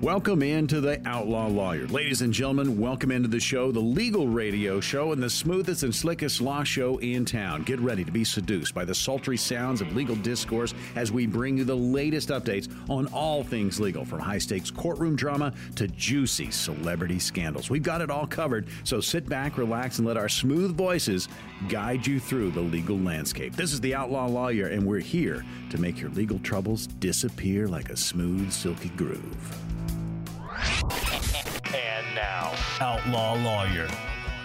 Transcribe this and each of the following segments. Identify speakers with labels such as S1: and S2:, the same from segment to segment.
S1: Welcome into the Outlaw Lawyer. Ladies and gentlemen, welcome into the show, the legal radio show, and the smoothest and slickest law show in town. Get ready to be seduced by the sultry sounds of legal discourse as we bring you the latest updates on all things legal, from high stakes courtroom drama to juicy celebrity scandals. We've got it all covered, so sit back, relax, and let our smooth voices guide you through the legal landscape. This is the Outlaw Lawyer, and we're here to make your legal troubles disappear like a smooth, silky groove.
S2: And now,
S3: Outlaw Lawyer.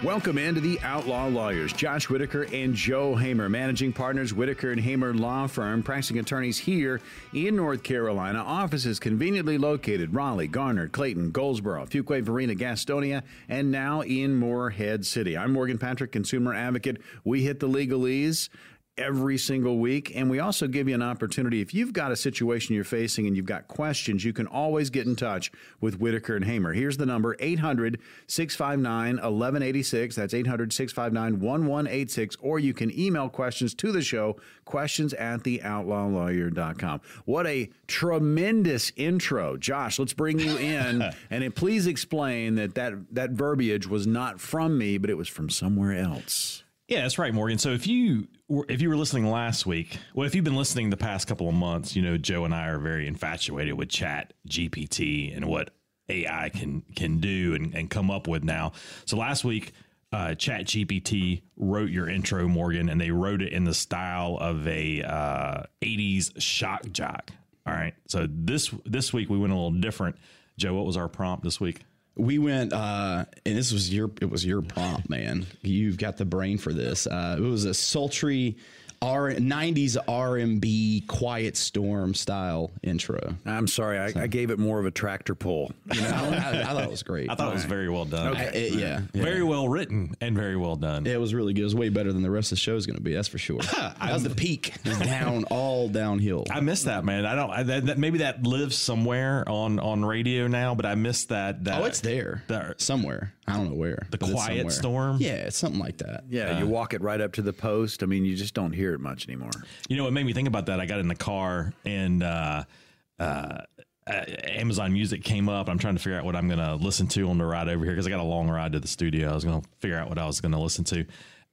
S1: Welcome into the Outlaw Lawyers. Josh Whitaker and Joe Hamer, managing partners, Whitaker and Hamer Law Firm, practicing attorneys here in North Carolina. Offices conveniently located Raleigh, Garner, Clayton, Goldsboro, Fuquay, Varina, Gastonia, and now in Morehead City. I'm Morgan Patrick, consumer advocate. We hit the legalese every single week. And we also give you an opportunity if you've got a situation you're facing and you've got questions, you can always get in touch with Whitaker and Hamer. Here's the number 800 659 1186. That's 800 659 1186. Or you can email questions to the show, questions at theoutlawlawyer.com. What a tremendous intro. Josh, let's bring you in and please explain that, that that verbiage was not from me, but it was from somewhere else.
S3: Yeah, that's right, Morgan. So if you were, if you were listening last week, well, if you've been listening the past couple of months, you know Joe and I are very infatuated with Chat GPT and what AI can can do and, and come up with now. So last week, uh, Chat GPT wrote your intro, Morgan, and they wrote it in the style of a uh, '80s shock jock. All right. So this this week we went a little different. Joe, what was our prompt this week?
S4: We went, uh, and this was your it was your prompt, man. You've got the brain for this. Uh, it was a sultry R '90s R&B quiet storm style intro.
S1: I'm sorry, I, I gave it more of a tractor pull.
S4: You know, I, I thought it was great.
S3: I thought it was very well done.
S4: I- it- yeah, yeah.
S3: Very well written and very well done.
S4: It was really good. It was way better than the rest of the show is going to be. That's for sure. that was the peak. It was down, all downhill.
S3: I miss that man. I don't. I, that, that- maybe that lives somewhere on on radio now, but I miss that. that
S4: oh, it's there
S3: There.
S4: somewhere. I don't know where.
S3: The quiet storm?
S4: Yeah, it's something like that.
S1: Yeah, you uh. walk it right up to the post. I mean, you just don't hear it much anymore.
S3: You know what made me think about that? I got in the car and uh, uh, Amazon Music came up. I'm trying to figure out what I'm going to listen to on the ride over here because I got a long ride to the studio. I was going to figure out what I was going to listen to.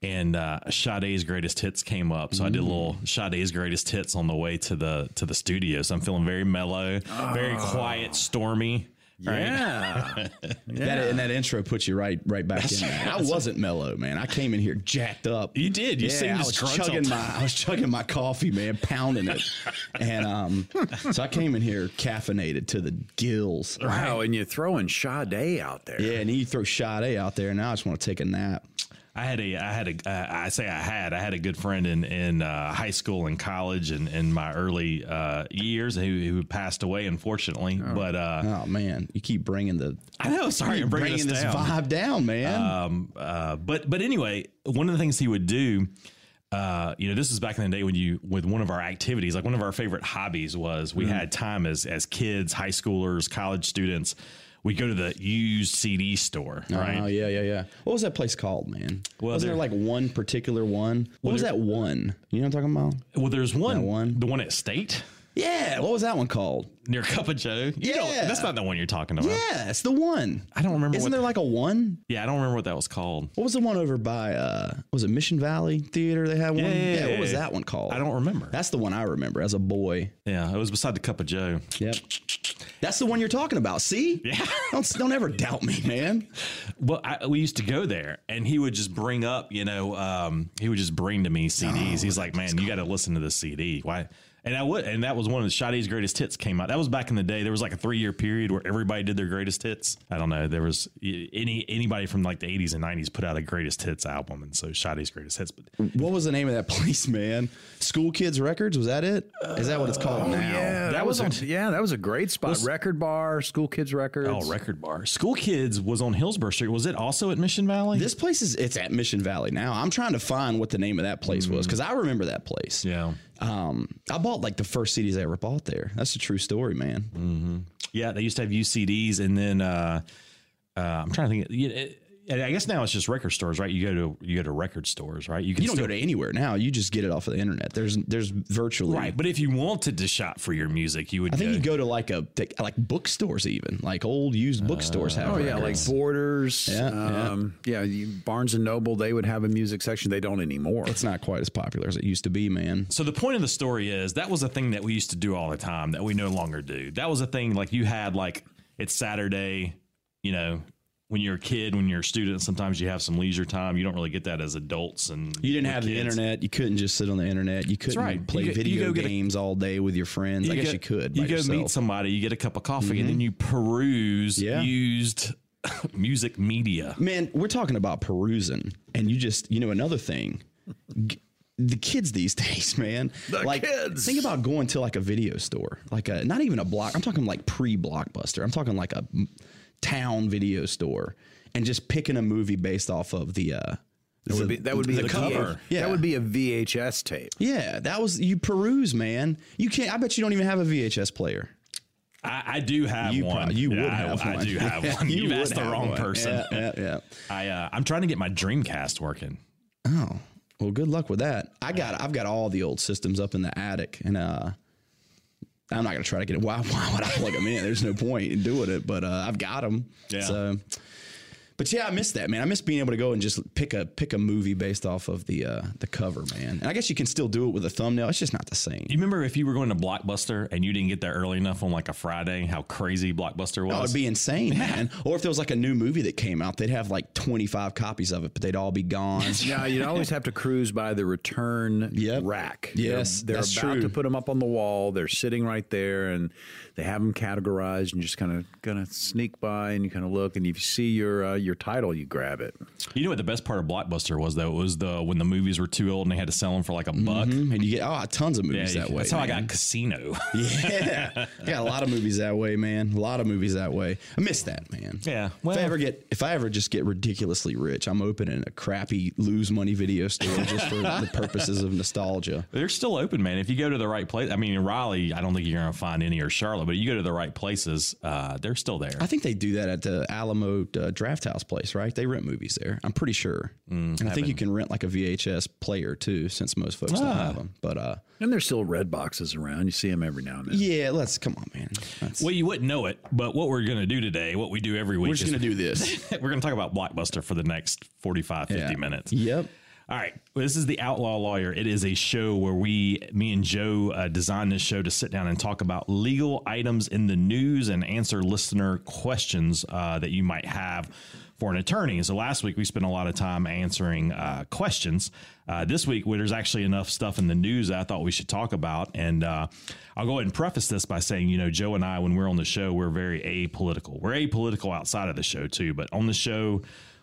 S3: And uh, Sade's greatest hits came up, so I did a little Sade's greatest hits on the way to the to the studio. So I'm feeling very mellow, very quiet, stormy. Right?
S1: Yeah.
S4: That, and that intro puts you right right back in there. I wasn't mellow, man. I came in here jacked up.
S3: You did. You
S4: yeah,
S3: seemed
S4: I was chugging my I was chugging my coffee, man, pounding it. And um so I came in here caffeinated to the gills.
S1: wow, and you're throwing Sade out there.
S4: Yeah, and you throw Sade out there, and now I just want to take a nap.
S3: I had a, I had a, uh, I say I had, I had a good friend in in uh, high school and college and in my early uh, years who, who passed away, unfortunately. But uh,
S4: Oh man, you keep bringing the
S3: I know, sorry, I'm bringing,
S4: bringing this
S3: down.
S4: vibe down, man.
S3: Um, uh, but but anyway, one of the things he would do, uh, you know, this is back in the day when you with one of our activities, like one of our favorite hobbies was we had time as as kids, high schoolers, college students. We go to the used CD store, oh, right?
S4: Oh yeah, yeah, yeah. What was that place called, man?
S3: Well,
S4: was there
S3: there-
S4: like one particular one? What was
S3: there-
S4: that one? You know what I'm talking about?
S3: Well, there's one,
S4: That one?
S3: the one at State
S4: Yeah. What was that one called?
S3: near Cup of Joe. You don't-
S4: Yeah.
S3: that's not the one you're talking about.
S4: Yeah, it's the one.
S3: I don't remember.
S4: Isn't there like a one?
S3: Yeah, I don't remember what that was called.
S4: What was the one over by? uh Was it Mission Valley Theater? They had one.
S3: Yeah, yeah, yeah,
S4: what was that one called?
S3: I don't remember.
S4: That's the one I remember as a boy.
S3: Yeah, it was beside the Cup of Joe.
S4: Yep. That's the one you're talking about. See?
S3: Yeah.
S4: Don't don't ever doubt me, man.
S3: Well, I, we used to go there, and he would just bring up, you know, um, he would just bring to me CDs. He's like, "Man, you got to listen to this CD." Why? And I would, and that was one of the Sade's greatest hits came out. That was back in the day. There was like a three year period where everybody did their greatest hits. I don't know. There was any anybody from like the eighties and nineties put out a greatest hits album, and so Sade's greatest hits. But
S4: What was the name of that place, man? School Kids Records? Was that it? Is that what it's called oh, now?
S1: Yeah, that,
S3: That
S1: was,
S3: was
S1: a, yeah, that was a great spot. Record bar, school kids records.
S3: oh, Record Bar, School Kids was on Hillsborough Street. Was it also at Mission Valley?
S4: This place is it's at Mission Valley now. I'm trying to find what the name of that place was mm. because I remember that place.
S3: yeah.
S4: Um, I bought like the first CDs I ever bought there. That's a true story, man.
S3: Yeah, they used to have UCDs, and then uh, uh, I'm trying to think. You, and I guess now it's just record stores, right? You go to you go to record stores, right?
S4: You don't
S3: still,
S4: go to anywhere now. You just get it off of the internet. There's there's virtually
S3: right. But if you wanted to shop for your music, you would.
S4: I think
S3: go,
S4: you go to like a like bookstores, even like old used bookstores have.
S1: Oh yeah, like. Borders.
S4: Yeah,
S1: um, yeah. you, Barnes and Noble. They would have a music section. They don't anymore.
S4: it's not quite as popular as it used to be, man.
S3: So the point of the story is that was a thing that we used to do all the time that we no longer do. That was a thing like you had like it's Saturday, you know, when you're a kid, when you're a student, sometimes you have some leisure time. You don't really get that as adults and
S4: You didn't have the internet. You couldn't just sit on the internet. You couldn't
S3: right.
S4: play
S3: You you
S4: video
S3: go get a-
S4: games all day with your friends. I guess
S3: go-
S4: you could.
S3: You go
S4: yourself.
S3: meet somebody, you get a cup of coffee, and then mm-hmm. you peruse
S4: Yeah.
S3: used music media.
S4: Man, we're talking about perusing, and you just, you know, another thing. g- The kids these days, man.
S1: The
S4: like,
S1: kids.
S4: think about going to like a video store, like a not even a block. I'm talking like pre-blockbuster. I'm talking like a town video store, and just picking a movie based off of the. uh
S1: that would be that would be
S4: the
S1: a
S4: cover.
S1: VH
S4: Yeah.
S1: That would be a VHS tape.
S4: Yeah, that was you peruse, man. You can't. I bet you don't even have a VHS player.
S3: I, I do have
S4: You
S3: one.
S4: probably- you
S3: Yeah,
S4: would
S3: I-
S4: have
S3: I,
S4: one.
S3: do have one.
S4: You
S3: You've asked the wrong
S4: one.
S3: person.
S4: Yeah, yeah, yeah.
S3: I uh, I'm trying to get my Dreamcast working.
S4: Oh, well, good luck with that. I got, I've got all the old systems up in the attic, and uh, I'm not gonna try to get it. Why, why would I plug them in? There's no point in doing it, but uh, I've got them.
S3: Yeah.
S4: So, but yeah, I miss that, man. I miss being able to go and just pick a pick a movie based off of the uh, the cover, man. And I guess you can still do it with a thumbnail. It's just not the same.
S3: You remember if you were going to Blockbuster and you didn't get there early enough on like a Friday, how crazy Blockbuster was?
S4: Oh, it'd be insane, man. Or if there was like a new movie that came out, they'd have like 25 copies of it, but they'd all be gone.
S1: Yeah, you'd always have to cruise by the return
S4: Yep.
S1: rack.
S4: Yes,
S1: they're, they're
S4: that's
S1: about
S4: true.
S1: to put them up on the wall. They're sitting right there, and they have them categorized. And you just kind of gonna sneak by, and you kind of look, and if you see your uh, your title, you grab it.
S3: You know what the best part of Blockbuster was though? It was the when the movies were too old and they had to sell them for like a buck.
S4: Mhm. And you get oh, tons of
S3: Yeah,
S4: movies that way.
S3: that's how I got Casino.
S4: Yeah, I got a lot of movies that way, man. A lot of movies that way. I miss that, man.
S3: Yeah,
S4: if I ever get, if I ever just get ridiculously rich, I'm opening a crappy lose money video store just for the purposes of nostalgia.
S3: They're still open, man. If you go to the right place, I mean, in Raleigh, I don't think you're going to find any or Charlotte, but you go to the right places, uh, they're still there.
S4: I think they do that at the Alamo uh, Drafthouse place, right? They rent movies there. I'm pretty sure,
S3: Mm,
S4: and I think you can rent like a VHS player too, since most folks don't
S3: Ah.
S4: have them. But uh,
S1: And there's still red boxes around. You see them every now and then.
S4: yeah, let's come on, man. That's,
S3: Well, you wouldn't know it, but what we're going to do today, what we do every week,
S4: we're just
S3: is
S4: gonna do this.
S3: we're going to talk about Blockbuster for the next 45, 50
S4: Yeah.
S3: minutes.
S4: Yep.
S3: All right. Well, this is the Outlaw Lawyer. It is a show where we, me and Joe, uh, designed this show to sit down and talk about legal items in the news and answer listener questions uh, that you might have for an attorney. So last week we spent a lot of time answering uh, questions. Uh, this week, there's actually enough stuff in the news that I thought we should talk about. And uh, I'll go ahead and preface this by saying, you know, Joe and I, when we're on the show, we're very apolitical. We're apolitical outside of the show too, but on the show,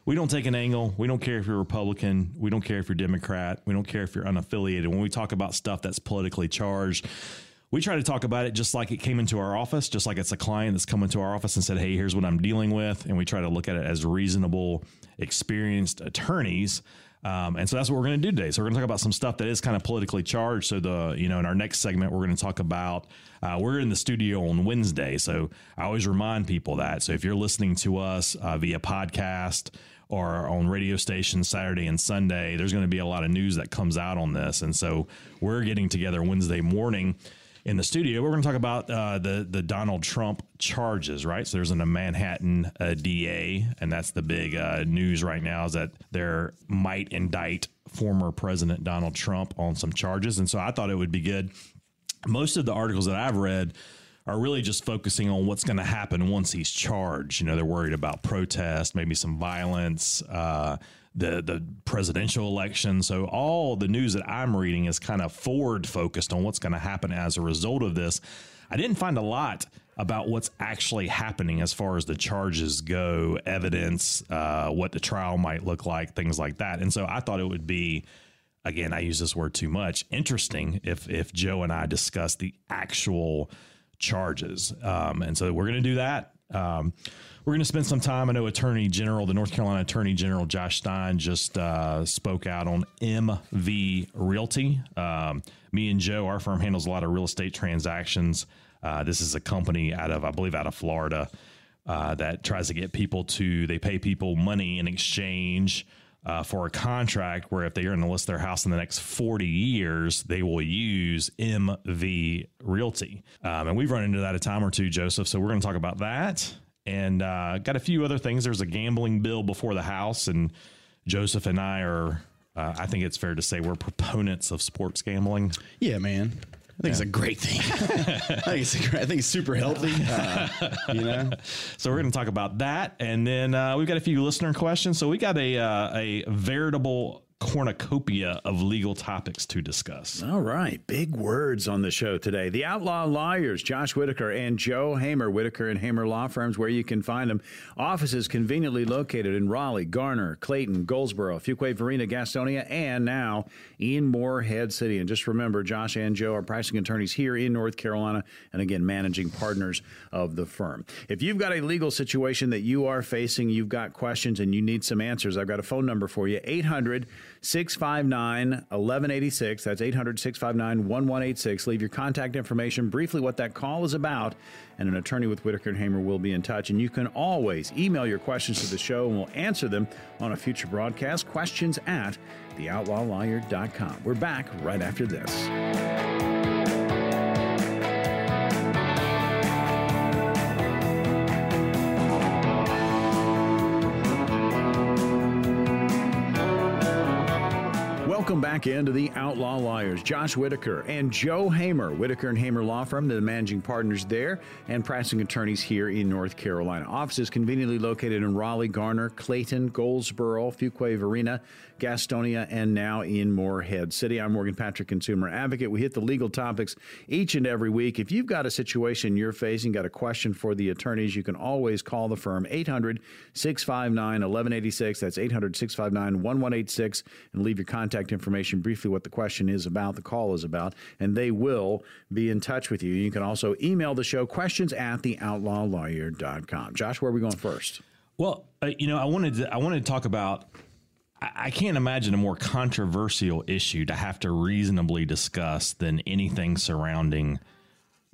S3: we don't take an angle. We don't care if you're Republican. We don't care if you're Democrat. We don't care if you're unaffiliated. When we talk about stuff that's politically charged, we try to talk about it just like it came into our office, just like it's a client that's come into our office and said, Hey, here's what I'm dealing with. And we try to look at it as reasonable, experienced attorneys. Um, and so that's what we're going to do today. So we're going to talk about some stuff that is kind of politically charged. So the, you know, in our next segment, we're going to talk about, uh, we're in the studio on Wednesday. So I always remind people that. So if you're listening to us uh, via podcast or on radio stations Saturday and Sunday, there's going to be a lot of news that comes out on this. And so we're getting together Wednesday morning in the studio. We're going to talk about uh, the the Donald Trump charges, right? So there's an, a Manhattan uh, DA, and that's the big uh, news right now is that there might indict former President Donald Trump on some charges. And so I thought it would be good. Most of the articles that I've read are really just focusing on what's going to happen once he's charged. You know, they're worried about protest, maybe some violence, uh, the the presidential election. So all the news that I'm reading is kind of forward focused on what's going to happen as a result of this. I didn't find a lot about what's actually happening as far as the charges go, evidence, uh, what the trial might look like, things like that. And so I thought it would be again, I use this word too much. Interesting if if Joe and I discuss the actual charges, um, and so we're going to do that. Um, we're going to spend some time. I know Attorney General, the North Carolina Attorney General Josh Stein, just uh, spoke out on MV Realty. Um, me and Joe, our firm handles a lot of real estate transactions. Uh, this is a company out of, I believe, out of Florida uh, that tries to get people to they pay people money in exchange uh, for a contract where if they are going to list their house in the next 40 years, they will use MV Realty. Um, and we've run into that a time or two, Joseph. So we're going to talk about that and uh, got a few other things. There's a gambling bill before the House, and Joseph and I are. Uh, I think it's fair to say we're proponents of sports gambling.
S4: Yeah, man. I think it's a great thing. I think it's a great, I think it's super healthy. Uh, you know,
S3: So we're going to talk about that, and then uh, we've got a few listener questions. So we got a uh, a veritable cornucopia of legal topics to discuss.
S1: All right, big words on the show today. The Outlaw Lawyers, Josh Whitaker and Joe Hamer, Whitaker and Hamer Law Firms, where you can find them. Offices conveniently located in Raleigh, Garner, Clayton, Goldsboro, Fuquay, Varina, Gastonia, and now in Morehead City. And just remember, Josh and Joe are pricing attorneys here in North Carolina, and again, managing partners of the firm. If you've got a legal situation that you are facing, you've got questions, and you need some answers, I've got a phone number for you 800 659 1186. That's 800 659 1186. Leave your contact information, briefly what that call is about, and an attorney with Whitaker and Hamer will be in touch. And you can always email your questions to the show, and we'll answer them on a future broadcast. Questions at theoutlawlawyer.com. We're back right after this. Welcome back into the Outlaw Lawyers. Josh Whitaker and Joe Hamer, Whitaker and Hamer Law Firm, the managing partners there and practicing attorneys here in North Carolina. Offices conveniently located in Raleigh, Garner, Clayton, Goldsboro, Fuquay, Varina, Gastonia, and now in Morehead City. I'm Morgan Patrick, consumer advocate. We hit the legal topics each and every week. If you've got a situation you're facing, got a question for the attorneys, you can always call the firm 800 659 1186. That's 800 659 1186 and leave your contact information briefly what the question is about, the call is about, and they will be in touch with you. You can also email the show questions at theoutlawlawyer.com. Josh, where are we going first?
S3: Well, uh, you know, I wanted to, I wanted to talk about. I, can't imagine a more controversial issue to have to reasonably discuss than anything surrounding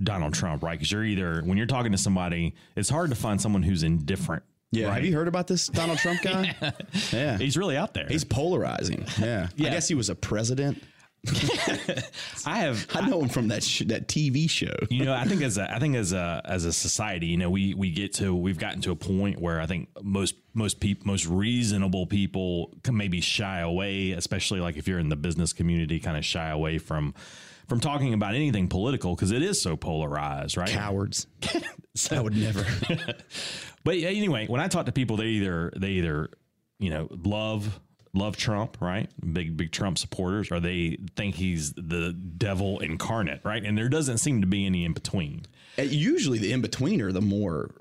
S3: Donald Trump, right? Because you're either when you're talking to somebody, it's hard to find someone who's indifferent.
S4: yeah.
S3: right?
S4: Have you heard about this Donald Trump guy? yeah.
S3: He's really out there.
S4: He's polarizing. Yeah.
S3: Yeah.
S4: I guess he was a president.
S3: I have
S4: I know him from that sh- that TV show.
S3: you know, I think as a, I think as a as a society, you know, we we get to we've gotten to a point where I think most most people most reasonable people can maybe shy away, especially like if you're in the business community, kind of shy away from from talking about anything political because it is so polarized, right?
S4: Cowards. I would never.
S3: But anyway, when I talk to people, they either they either you know love love Trump, right? Big big Trump supporters, or they think he's the devil incarnate, right? And there doesn't seem to be any in between.
S4: Uh, Usually the in between are the more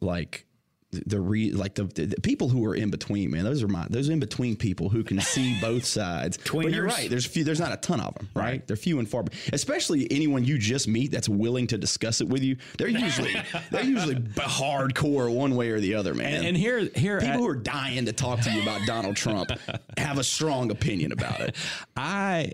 S4: like the re like the, the people who are in between, man. Those are my those in between people who can see both sides. But you're right. There's few. There's not a ton of them, right?
S3: Right.
S4: They're few and far. Especially anyone you just meet that's willing to discuss it with you. They're usually they're usually hardcore one way or the other, man.
S3: And, and here here
S4: people
S3: at-
S4: who are dying to talk to you about Donald Trump have a strong opinion about it.
S3: I,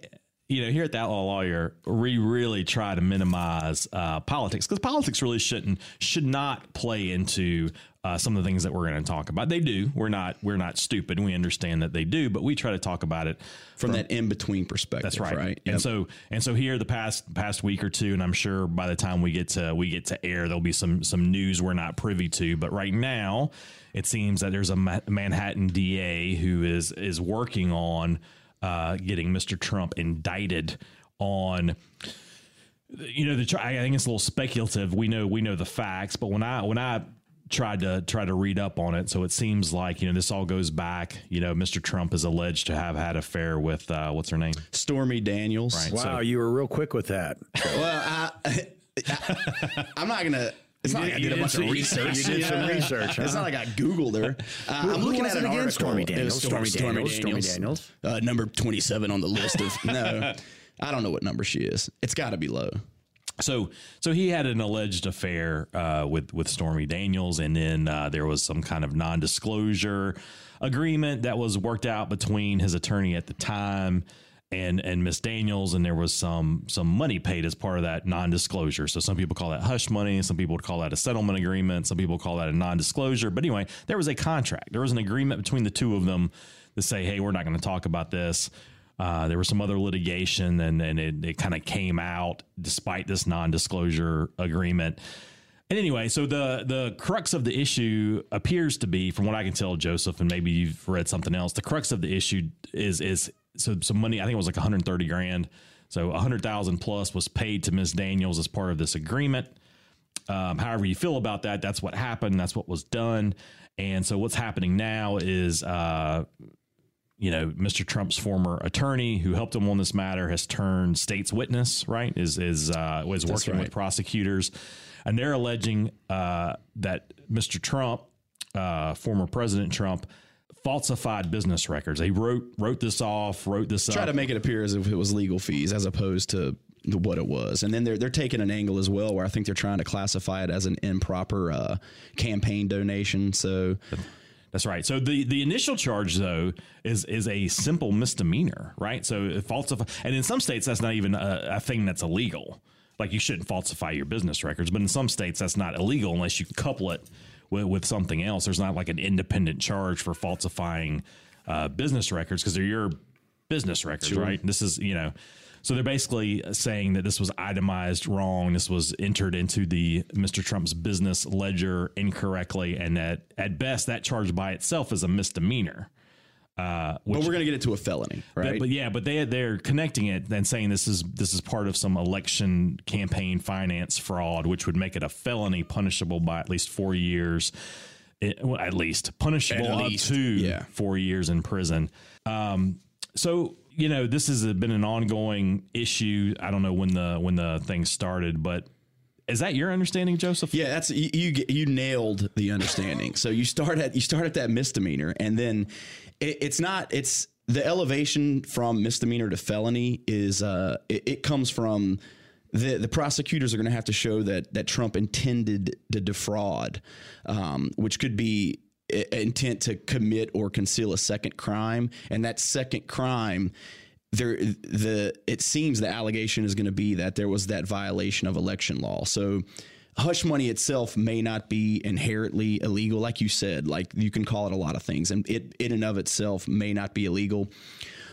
S3: you know, here at the Outlaw Lawyer, we really try to minimize uh, politics because politics really shouldn't should not play into uh, some of the things that we're going to talk about. They do. We're not we're not stupid. We understand that they do, but we try to talk about it
S4: From that in between perspective,
S3: That's right.
S4: right?
S3: And so and so here the past past week or two, and I'm sure by the time we get to we get to air, there'll be some some news we're not privy to. But right now, it seems that there's a Ma- Manhattan DA who is is working on uh, getting Mr. Trump indicted on you know the I think it's a little speculative. We know we know the facts, but when I when I tried to try to read up on it, so it seems like you know this all goes back. You know, Mr. Trump is alleged to have had affair with uh, what's her name?
S4: Stormy Daniels.
S3: Right.
S1: Wow,
S3: So-
S1: you were real quick with that.
S4: Well, I, I, am not gonna. It's not like I
S1: You
S4: did a bunch
S1: some-
S4: of research.
S1: you did some research,
S4: It's not like I Googled her. Uh, I'm looking at
S1: it
S4: an
S1: again?
S4: article.
S1: Stormy
S4: It was
S1: Daniels, Stormy Daniels, Stormy Daniels.
S4: Uh, number 27 on the list of no. I don't know what number she is. It's got to be low.
S3: So, so he had an alleged affair uh, with with Stormy Daniels, and then uh, there was some kind of non-disclosure agreement that was worked out between his attorney at the time and and Miss Daniels, and there was some some money paid as part of that non-disclosure. So some people call that hush money, some people would call that a settlement agreement, some people call that a non-disclosure. But anyway, there was a contract. There was an agreement between the two of them to say, hey, we're not going to talk about this. Uh, there was some other litigation, and and it, it kind of came out despite this non-disclosure agreement. And anyway, so the the crux of the issue appears to be, from what I can tell, Joseph, and maybe you've read something else. The crux of the issue is is so some money. I think it was like 130 grand. So 100,000 plus was paid to Miss Daniels as part of this agreement. Um, however you feel about that, that's what happened. That's what was done. And so what's happening now is, uh, you know, Mr. Trump's former attorney who helped him on this matter has turned state's witness. Right? Is is uh, was working
S4: right.
S3: with prosecutors, and they're alleging uh, that Mr. Trump, uh, former President Trump, falsified business records. They wrote wrote this off, wrote this up.
S4: Try
S3: up.
S4: to make it appear as if it was legal fees as opposed to what it was. And then they're they're taking an angle as well where I think they're trying to classify it as an improper uh, campaign donation. So
S3: That's right. So the the initial charge though is is a simple misdemeanor, right? So falsify, and in some states that's not even a, a thing that's illegal. Like you shouldn't falsify your business records, but in some states that's not illegal unless you couple it with, with something else. There's not like an independent charge for falsifying uh, business records because they're your business records, right? This is you know. So they're basically saying that this was itemized wrong. This was entered into the Mr. Trump's business ledger incorrectly, and that at best that charge by itself is a misdemeanor. Uh, which,
S4: but we're gonna get it to a felony, right?
S3: but, but yeah, but they they're connecting it and saying this is this is part of some election campaign finance fraud, which would make it a felony, punishable by at least four years. It, well, at least punishable
S4: At
S3: up to
S4: yeah.
S3: four years in prison. Um, so you know this has been an ongoing issue. I don't know when the when the thing started, but is that your understanding, Joseph?
S4: Yeah, that's you. You, you nailed the understanding. so you start at you start at that misdemeanor, and then it, it's not. It's the elevation from misdemeanor to felony is. Uh, it, it comes from the the prosecutors are going to have to show that that Trump intended to defraud, um, which could be intent to commit or conceal a second crime, and that second crime there the it seems the allegation is going to be that there was that violation of election law. So hush money itself may not be inherently illegal like you said like you can call it a lot of things and it in and of itself may not be illegal.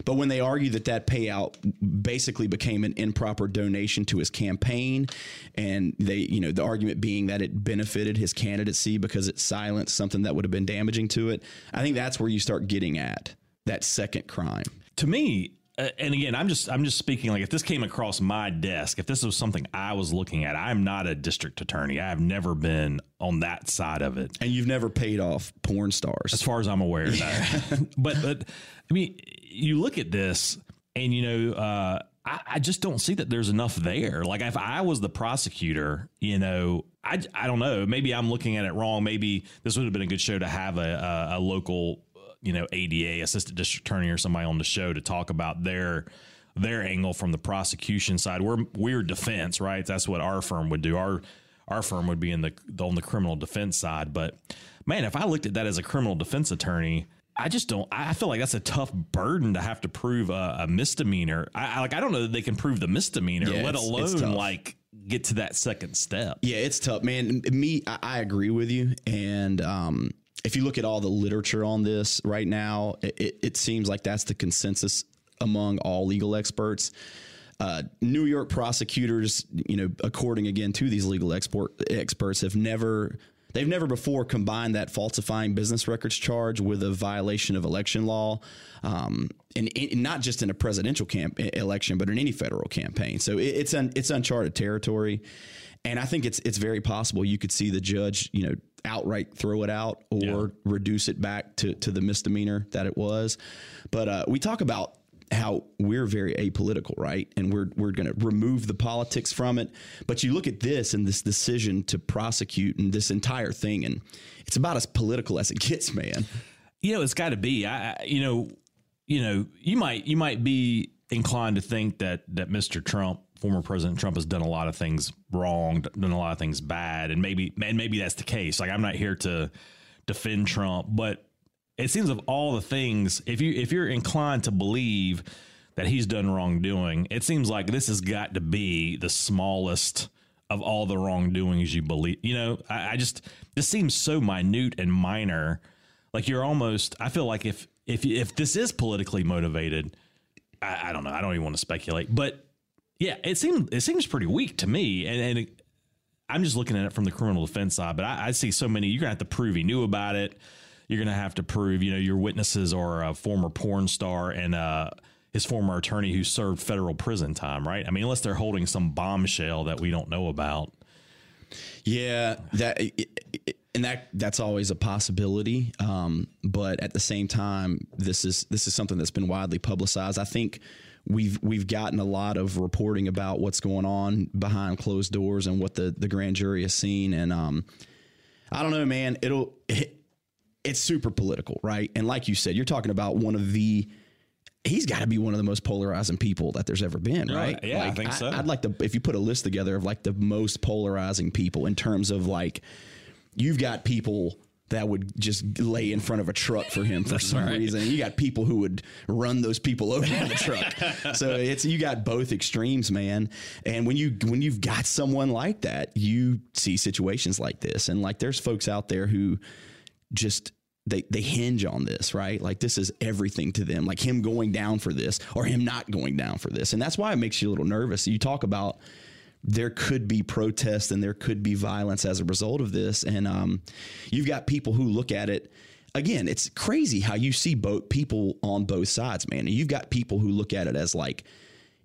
S4: But when they argue that that payout basically became an improper donation to his campaign and they you know the argument being that it benefited his candidacy because it silenced something that would have been damaging to it i think that's where you start getting at that second crime.
S3: To me uh, and again i'm just i'm just speaking like if this came across my desk if this was something i was looking at i'm not a district attorney i have never been on that side of it
S4: And you've never paid off porn stars.
S3: as far as i'm aware no. but but i mean you look at this and you know uh I, I just don't see that there's enough there. Like if I was the prosecutor, you know, I, I don't know. Maybe I'm looking at it wrong. Maybe this would have been a good show to have a, a, a local you know ADA assistant district attorney or somebody on the show to talk about their their angle from the prosecution side. We're we're defense, right? That's what our firm would do. Our our firm would be in the on the criminal defense side. But man, if I looked at that as a criminal defense attorney, I just don't. I feel like that's a tough burden to have to prove a, a misdemeanor. I, I like. I don't know that they can prove the misdemeanor,
S4: Yeah,
S3: let
S4: it's
S3: alone like get to that second step.
S4: Yeah, it's tough, man. Me, I, I agree with you. And um, if you look at all the literature on this right now, it, it, seems like that's the consensus among all legal experts. Uh, New York prosecutors, you know, according again to these legal export experts, have never they've never before combined that falsifying business records charge with a violation of election law, um, and, and not just in a presidential camp election, but in any federal campaign. So it, it's un, it's uncharted territory, and I think it's it's very possible you could see the judge, you know, outright throw it out or
S3: Yeah.
S4: reduce it back to to the misdemeanor that it was. But uh, we talk about how we're very apolitical, right? And we're we're going to remove the politics from it. But you look at this and this decision to prosecute and this entire thing, and it's about as political as it gets, man.
S3: you know it's got to be I, I- you know you know you might you might be inclined to think that that Mr. Trump former president Trump has done a lot of things wrong done a lot of things bad and maybe and maybe that's the case like I'm not here to defend Trump but it seems of all the things if you if you're inclined to believe that he's done wrongdoing, it seems like this has got to be the smallest of all the wrongdoings you believe. You know, I, I just this seems so minute and minor. Like you're almost. I feel like if if if this is politically motivated, I, I don't know. I don't even want to speculate, but yeah, it seems it seems pretty weak to me, and, and it, I'm just looking at it from the criminal defense side. But I, I see so many. You're gonna have to prove he knew about it. You're gonna have to prove, you know, your witnesses are a former porn star and uh, his former attorney who served federal prison time, right? I mean, unless they're holding some bombshell that we don't know about.
S4: Yeah, that and that that's always a possibility. Um, but at the same time, this is this is something that's been widely publicized. I think we've we've gotten a lot of reporting about what's going on behind closed doors and what the the grand jury has seen. And um, I don't know, man. It'll it, it's super political, right? And like you said, you're talking about one of the he's got to be one of the most polarizing people that there's ever been, right?
S3: yeah, I
S4: like,
S3: think so.
S4: I'd like to if you put a list together of like the most polarizing people in terms of like you've got people that would just lay in front of a truck for him for some reason. You got people who would run those people over in the truck. so it's you got both extremes, man. And when you when you've got someone like that, you see situations like this. And like there's folks out there who just they they hinge on this, right? Like this is everything to them. Like him going down for this or him not going down for this. And that's why it makes you a little nervous. You talk about there could be protests and there could be violence as a result of this. And um, you've got people who look at it. Again, it's crazy how you see both people on both sides, man. And you've got people who look at it as like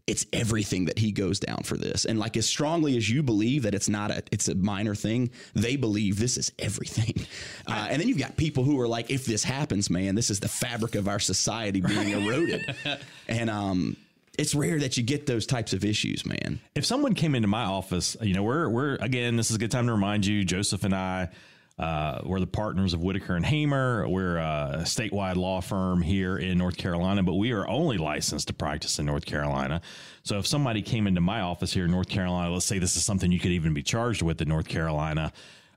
S4: it's everything that he goes down for this. And like as strongly as you believe that it's not a it's a minor thing, they believe this is everything. Uh, and then you've got people who are like, if this happens, man, this is the fabric of our society being eroded. and um it's rare that you get those types of issues, man.
S3: If someone came into my office, you know, we're we're again, this is a good time to remind you, Joseph and I, uh, we're the partners of Whitaker and Hamer. We're a statewide law firm here in North Carolina, but we are only licensed to practice in North Carolina. So if somebody came into my office here in North Carolina, let's say this is something you could even be charged with in North Carolina.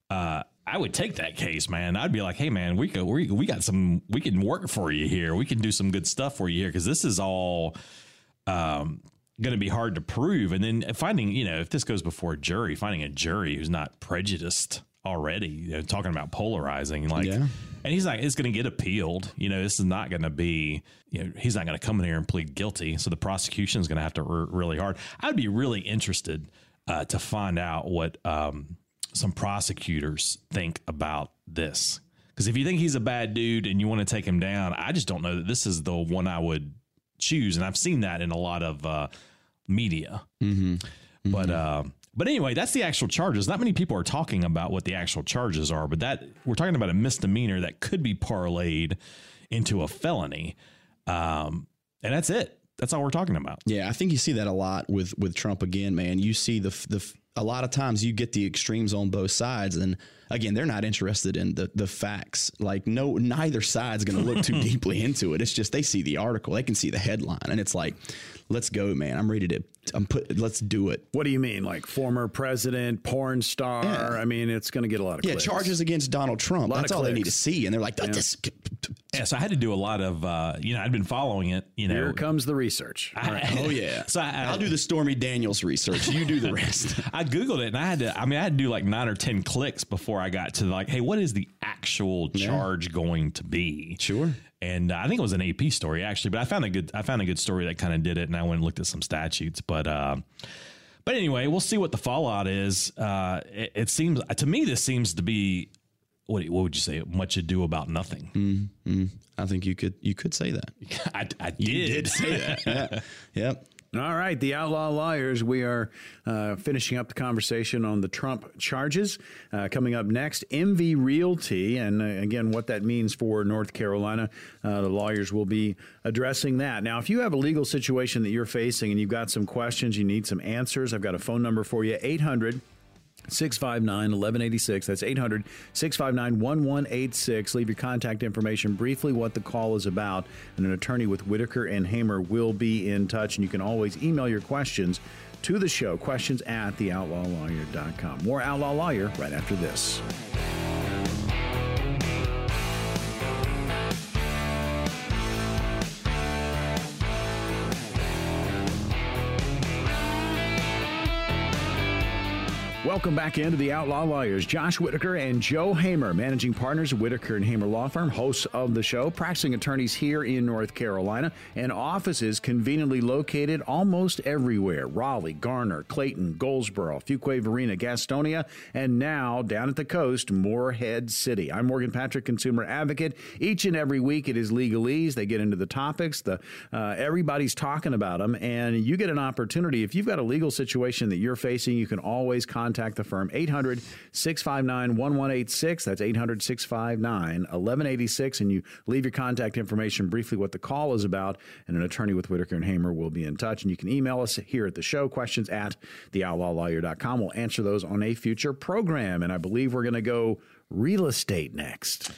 S3: Uh, I would take that case, man. I'd be like, "Hey, man, we we we got some, we can work for you here. We can do some good stuff for you here because this is all um, going to be hard to prove. And then finding, you know, if this goes before a jury, finding a jury who's not prejudiced already, you know, talking about polarizing, like,
S4: Yeah.
S3: and he's like, it's going to get appealed. You know, this is not going to be, you know, he's not going to come in here and plead guilty. So the prosecution is going to have to work really hard. I'd be really interested uh, to find out what um, some prosecutors think about this. Because if you think he's a bad dude and you want to take him down, I just don't know that this is the one I would choose. And I've seen that in a lot of uh, media. But uh, but anyway, that's the actual charges. Not many people are talking about what the actual charges are, but that we're talking about a misdemeanor that could be parlayed into a felony, um, and that's it. That's all we're talking about.
S4: Yeah, I think you see that a lot with with Trump again, man. You see the the a lot of times you get the extremes on both sides, and again, they're not interested in the the facts. Like, no, neither side's going to look too deeply into it. It's just they see the article, they can see the headline, and it's like, let's go, man. I'm ready to. I'm put. Let's do it.
S1: What do you mean? Like former president, porn star?
S4: Yeah.
S1: I mean, it's going to get a lot of
S4: Yeah,
S1: clicks.
S4: charges against Donald Trump. That's
S1: of
S4: all they need to see, and they're like, this.
S3: Yeah, so I had to do a lot of, uh, you know, I'd been following it. You know,
S1: Here comes the research. All right.
S4: Oh yeah.
S3: So I,
S4: I'll do the Stormy Daniels research. You do the rest.
S3: I googled it and I had to. I mean, I had to do like nine or ten clicks before I got to like, hey, what is the actual charge going to be?
S4: Sure.
S3: And I think it was an AP story actually, but I found a good. I found a good story that kind of did it, and I went and looked at some statutes. But uh, but anyway, we'll see what the fallout is. Uh, it, it seems to me this seems to be what what would you say? Much ado about nothing.
S4: I think you could you could say that.
S3: I, I did.
S4: say that. Yeah. Yep.
S1: All right, the Outlaw Lawyers. We are uh, finishing up the conversation on the Trump charges. Uh, coming up next, MV Realty, and uh, again, what that means for North Carolina. Uh, the lawyers will be addressing that. Now, if you have a legal situation that you're facing and you've got some questions, you need some answers, I've got a phone number for you 800 659 1186. That's 800 659 1186. Leave your contact information, briefly what the call is about, and an attorney with Whitaker and Hamer will be in touch. And you can always email your questions to the show, questions at theoutlawlawyer.com. More Outlaw Lawyer right after this. Welcome back into the Outlaw Lawyers. Josh Whitaker and Joe Hamer, managing partners Whitaker and Hamer Law Firm, hosts of the show, practicing attorneys here in North Carolina, and offices conveniently located almost everywhere Raleigh, Garner, Clayton, Goldsboro, Fuquay Varina, Gastonia, and now down at the coast, Morehead City. I'm Morgan Patrick, consumer advocate. Each and every week it is legalese. They get into the topics, the uh, everybody's talking about them, and you get an opportunity. If you've got a legal situation that you're facing, you can always contact contact the firm 800 659 1186. That's 800 659 1186. And you leave your contact information, briefly what the call is about, and an attorney with Whitaker and Hamer will be in touch. And you can email us here at the show, questions at theoutlawlawyer.com. We'll answer those on a future program. And I believe we're going to go real estate next.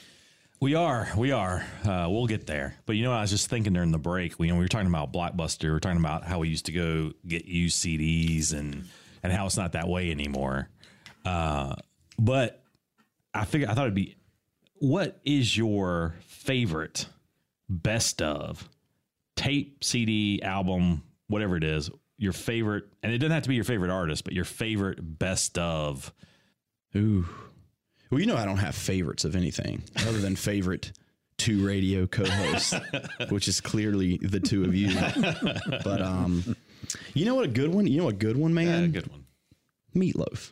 S3: We are, we are. Uh, we'll get there. But you know, I was just thinking during the break. We, you know, we were talking about Blockbuster. We are talking about how we used to go get used CDs and and how it's not that way anymore. Uh, but I figured I thought it'd be what is your favorite best of tape, CD, album, whatever it is, your favorite, and it doesn't have to be your favorite artist, but your favorite best of.
S4: Ooh. Well, you know, I don't have favorites of anything other than favorite two radio co-hosts, which is clearly the two of you. but um, you know what a good one? You know a good one, man.
S3: Yeah, good one.
S4: Meatloaf.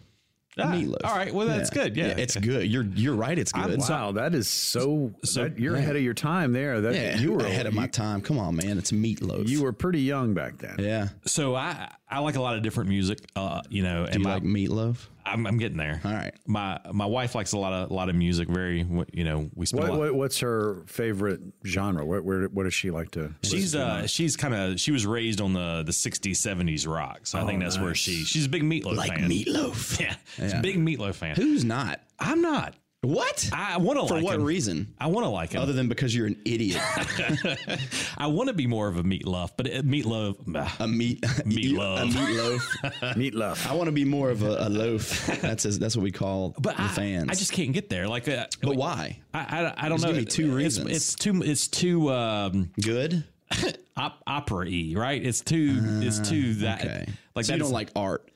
S3: Ah, Meatloaf. All right. Well, that's good. Yeah.
S4: it's good. You're you're right. It's good.
S1: Wow, that is so. so that, you're ahead of your time there. That
S4: yeah,
S1: you were
S4: ahead of my time. Come on, man. It's meatloaf.
S1: You were pretty young back then.
S4: Yeah.
S3: So I I like a lot of different music. Uh, you know,
S4: Do you
S3: my,
S4: like meatloaf?
S3: I'm, I'm getting there.
S4: All right.
S3: My my wife likes a lot of a lot of music. Very you know we spend.
S1: What,
S3: a lot,
S1: what, what's her favorite genre? Where, where what does she like to?
S3: She's uh she's kind of she was raised on the the 60s 70s rock. So I think that's where she she's a big meatloaf
S4: Like
S3: fan.
S4: meatloaf.
S3: Yeah, she's a big meatloaf fan.
S4: Who's not?
S3: I'm not.
S4: What?
S3: I want to like
S4: For
S3: like
S4: what
S3: him.
S4: reason?
S3: I want to like him.
S4: Other than because you're an idiot.
S3: I want to be more of a meatloaf, but it, meatloaf. ah,
S4: A meat
S3: Meatloaf.
S4: A meatloaf.
S1: Meatloaf.
S4: I want to be more of a, a loaf. That's a, that's what we call
S3: but
S4: the
S3: I,
S4: fans.
S3: I just can't get there. Like, uh,
S4: But why?
S3: I, I, I don't know.
S4: give me two
S3: It's-
S4: reasons.
S3: It's, too. It's too um,
S4: Good.
S3: op, opera-y, right? It's too. it's too that.
S4: Uh, Okay.
S3: Like
S4: so you
S3: that's-
S4: don't like art.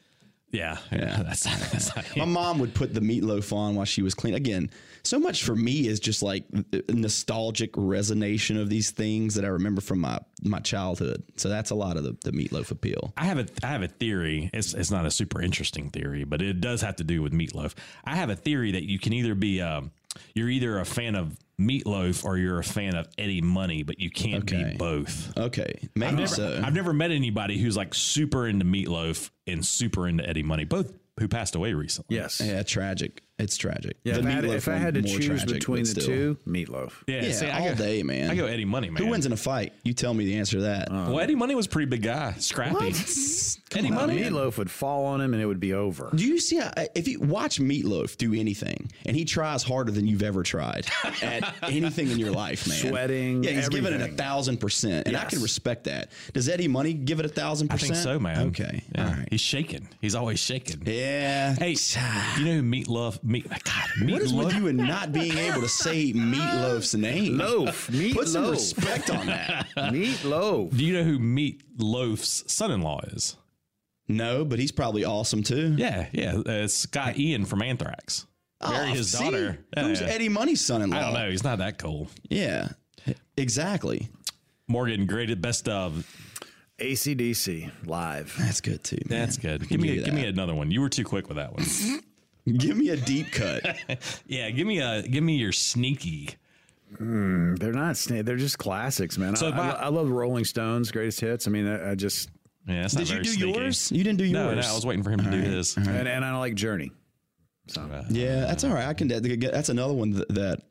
S3: Yeah. Yeah. That's, that's not,
S4: My mom would put the meatloaf on while she was clean. Again, so much for me is just like nostalgic resonation of these things that I remember from my my childhood. So that's a lot of the, the meatloaf appeal.
S3: I have a I have a theory. It's it's not a super interesting theory, but it does have to do with meatloaf. I have a theory that you can either be um, you're either a fan of meatloaf or you're a fan of Eddie Money, but you can't
S4: Okay.
S3: be both.
S4: Okay, maybe
S3: Never-
S4: so.
S3: I've never met anybody who's like super into meatloaf and super into Eddie Money, both who passed away recently.
S1: Yes.
S4: yeah, tragic. It's tragic.
S1: Yeah,
S4: The
S1: if I had,
S4: meatloaf
S1: if I had to choose
S4: tragic,
S1: between the two, meatloaf.
S3: Yeah,
S4: Yeah,
S3: see, I
S4: all
S3: go,
S4: day, man.
S3: I go Eddie Money, man.
S4: Who wins in a fight? You tell me the answer to that. Uh-huh.
S3: Well, Eddie Money was a pretty big guy, scrappy. Eddie
S4: on,
S3: Money.
S1: Meatloaf would fall on him and it would be over.
S4: Do you see how, if you watch Meatloaf do anything and he tries harder than you've ever tried at anything in your life, man?
S1: Sweating,
S4: Yeah, he's giving it a thousand percent. And I can respect that. Does Eddie Money give it a thousand percent?
S3: I think so, man.
S4: Okay.
S3: Yeah.
S4: All right.
S3: He's shaking. He's always shaking.
S4: Yeah.
S3: Hey, you know who Meatloaf? Meat, God, Meatloaf.
S4: What is with you and not being able to say Meatloaf's name?
S1: Loaf.
S4: Put some
S1: Meatloaf.
S4: respect on that.
S1: Meatloaf.
S3: Do you know who Meatloaf's son-in-law is?
S4: No, but he's probably awesome too.
S3: Yeah, yeah. Uh, it's Scott Ian from Anthrax. Married
S4: Oh,
S3: his
S4: see?
S3: daughter. Yeah,
S4: Who's
S3: yeah.
S4: Eddie Money's son-in-law?
S3: I don't know. He's not that cool.
S4: Yeah, exactly.
S3: Morgan, graded best of.
S1: ACDC live.
S4: That's good too. man.
S3: That's good. Give me,
S4: give you
S3: give me another one. You were too quick with that one.
S4: Give me a deep cut.
S3: yeah, give me a, give me your sneaky.
S1: Hmm, they're not. sna- They're just classics, man.
S3: So
S1: I, I,
S3: I-
S1: love Rolling Stones greatest hits. I mean, I, I just
S3: Yeah,
S4: Did you do
S3: sneaky.
S4: yours? You didn't do yours.
S3: No, no. I was waiting for him to do his.
S1: and, and I don't like Journey. So
S4: Yeah, that's all right. I can. That's another one that, that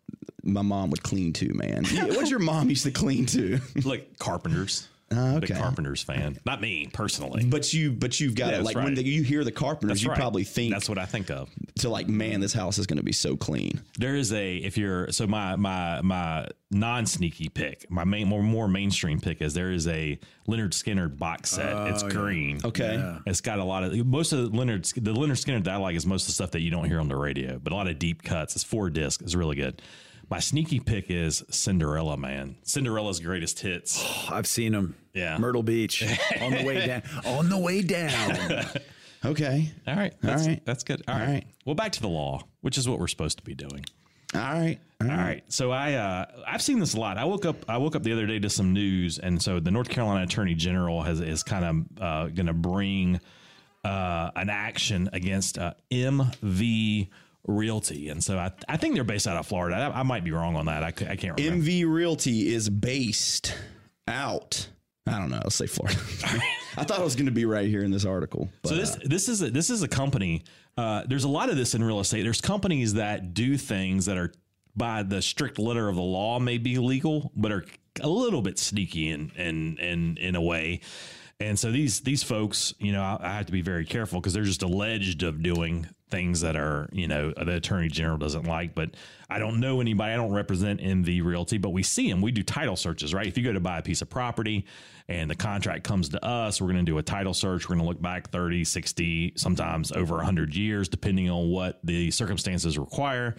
S4: my mom would clean to, man. What's your mom used to clean to?
S3: Like Carpenters.
S4: Oh,
S3: Big
S4: okay.
S3: Carpenters fan. Not me personally. Mm-hmm.
S4: But you, but you've got
S3: Yeah,
S4: it.
S3: that's
S4: Like when the, you hear the Carpenters,
S3: That's
S4: you
S3: right.
S4: probably think
S3: that's what I think of.
S4: to like, man, this house is going to be so clean.
S3: There is a if you're so my my my non sneaky pick, my main more more mainstream pick is there is a Lynyrd Skynyrd box set. Oh, it's green.
S4: Okay.
S3: It's got a lot of most of the Leonard the Lynyrd Skynyrd that I like is most of the stuff that you don't hear on the radio, but a lot of deep cuts. It's four discs. It's really good. My sneaky pick is Cinderella Man. Cinderella's greatest hits.
S1: I've seen them.
S3: Yeah.
S1: Myrtle Beach on the way down. On the way down.
S4: Okay.
S3: All right. That's,
S4: right.
S3: That's good. All
S4: All
S3: right.
S4: right.
S3: Well, back to the law, which is what we're supposed to be doing.
S4: All right. All
S3: All right. So I uh, I've seen this a lot. I woke up I woke up the other day to some news, and so the North Carolina Attorney General has is kind of uh, going to bring uh, an action against uh, MV Realty, and so I, I think they're based out of Florida. I, I might be wrong on that. I can't remember.
S4: MV Realty is based out. I don't know. Let's say Florida. I thought it was going to be right here in this article. But,
S3: So this this is a, this is a company. Uh, there's a lot of this in real estate. There's companies that do things that are by the strict letter of the law may be legal, but are a little bit sneaky in in in in a way. And so these these folks, you know, I, I have to be very careful because they're just alleged of doing things that are, you know, uh, the attorney general doesn't like. But I don't know anybody. I don't represent MV Realty, but we see them. We do title searches, right? If you go to buy a piece of property and the contract comes to us, we're going to do a title search. We're going to look back 30, 60, sometimes over 100 years, depending on what the circumstances require.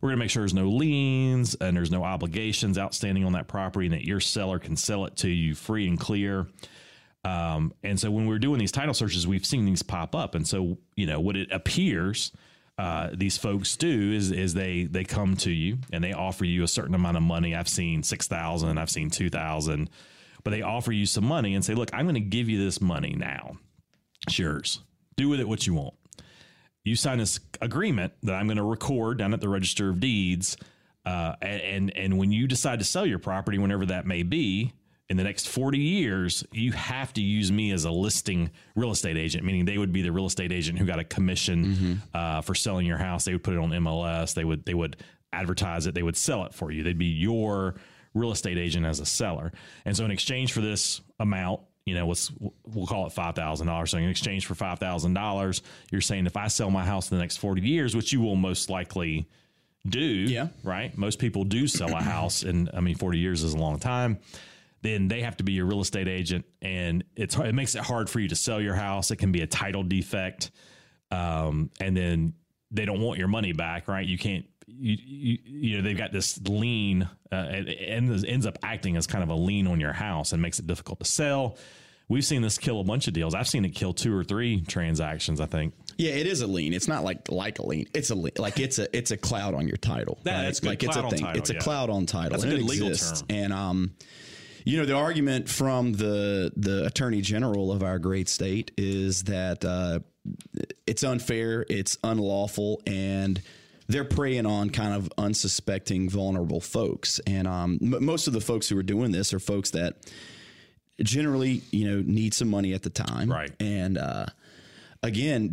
S3: We're going to make sure there's no liens and there's no obligations outstanding on that property and that your seller can sell it to you free and clear. Um, and so when we're doing these title searches, we've seen these pop up. And so, you know, what it appears uh, these folks do is is they they come to you and they offer you a certain amount of money. I've seen six thousand, I've seen two thousand, but they offer you some money and say, "Look, I'm going to give you this money now. It's yours. Do with it what you want." You sign this agreement that I'm going to record down at the Register of Deeds, uh, and and when you decide to sell your property, whenever that may be, in the next 40 years, you have to use me as a listing real estate agent, meaning they would be the real estate agent who got a commission uh, for selling your house. They would put it on MLS. They would they would advertise it. They would sell it for you. They'd be your real estate agent as a seller. And so in exchange for this amount, you know, what's we'll call it five thousand dollars. So in exchange for five thousand dollars, you're saying if I sell my house in the next 40 years, which you will most likely do,
S4: Yeah.
S3: right? Most people do sell a house, and I mean, 40 years is a long time then they have to be your real estate agent, and it's it makes it hard for you to sell your house. It can be a title defect, um, and then they don't want your money back, right? You can't. You, you, you know they've got this lien uh, and it ends ends up acting as kind of a lien on your house and makes it difficult to sell. We've seen this kill a bunch of deals. I've seen it kill two or three transactions. I think.
S4: Yeah, it is a lien. It's not like like a lien. It's a lien. Like it's a it's a cloud on your title.
S3: Yeah,
S4: right?
S3: that's good.
S4: Like
S3: Cloud
S4: it's a thing.
S3: title,
S4: it's a
S3: yeah.
S4: cloud on title.
S3: That's a good legal
S4: exists.
S3: term.
S4: And um, you know, the argument from the the attorney general of our great state is that uh, it's unfair, it's unlawful, and they're preying on kind of unsuspecting, vulnerable folks. And um, m- most of the folks who are doing this are folks that generally, you know, need some money at the time,
S3: Right.
S4: And uh, again,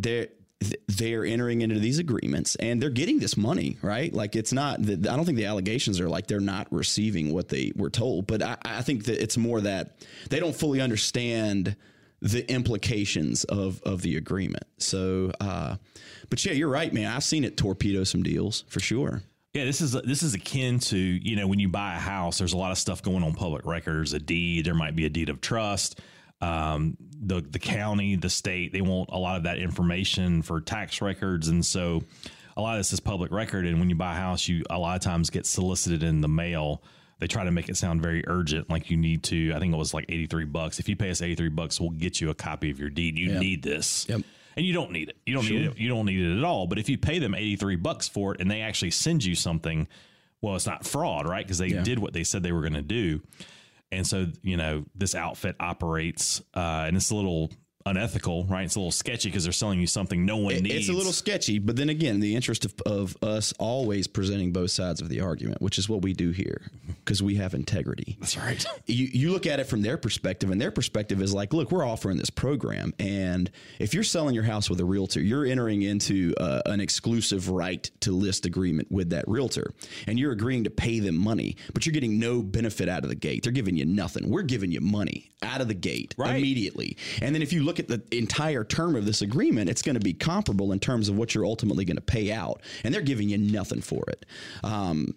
S4: they're entering into these agreements and they're getting this money, right? Like it's not. that I don't think the allegations are like they're not receiving what they were told, but I, I think that it's more that they don't fully understand the implications of of the agreement. So, uh, but yeah, you're right, man. I've seen it torpedo some deals for sure.
S3: Yeah, this is this is akin to you know when you buy a house. There's a lot of stuff going on public records, a deed. There might be a deed of trust. Um, the the county, the state, they want a lot of that information for tax records, and so a lot of this is public record. And when you buy a house, you a lot of times get solicited in the mail. They try to make it sound very urgent, like you need to. I think it was like eighty three bucks. If you pay us eighty three bucks, we'll get you a copy of your deed. You need this.
S4: Yep.
S3: And you don't need it. You don't need it. You don't need it at all. But if you pay them 83 bucks for it and they actually send you something, well, it's not fraud, right? Because they did what they said they were going to do. And so, you know, this outfit operates uh, and it's a little unethical, right? It's a little sketchy because they're selling you something no one needs.
S4: It's a little sketchy, but then again, in the interest of, of us always presenting both sides of the argument, which is what we do here, because we have integrity.
S3: That's right.
S4: You, you look at it from their perspective, and their perspective is like, look, we're offering this program, and if you're selling your house with a realtor, you're entering into uh, an exclusive right to list agreement with that realtor, and you're agreeing to pay them money, but you're getting no benefit out of the gate. They're giving you nothing. We're giving you money out of the gate
S3: Right.
S4: immediately, and then if you look at the entire term of this agreement, it's going to be comparable in terms of what you're ultimately going to pay out, and they're giving you nothing for it. Um,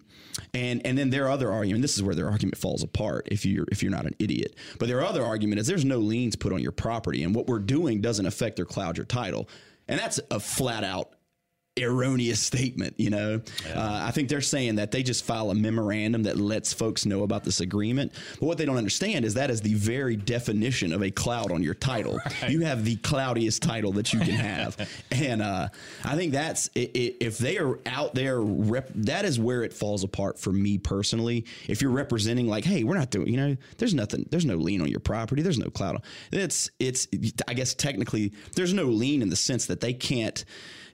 S4: and and then their other argument, this is where their argument falls apart if you're if you're not an idiot. But their other argument is there's no liens put on your property, and what we're doing doesn't affect or cloud your title, and that's a flat out erroneous statement. You know, uh, I think they're saying that they just file a memorandum that lets folks know about this agreement. But what they don't understand is that is the very definition of a cloud on your title. You have the cloudiest title that you can have, and uh, I think that's if they are out there. Rep, that is where it falls apart for me personally. If you're representing like, hey, we're not doing, you know, there's nothing, there's no lien on your property, there's no cloud. It's it's I guess technically there's no lien in the sense that they can't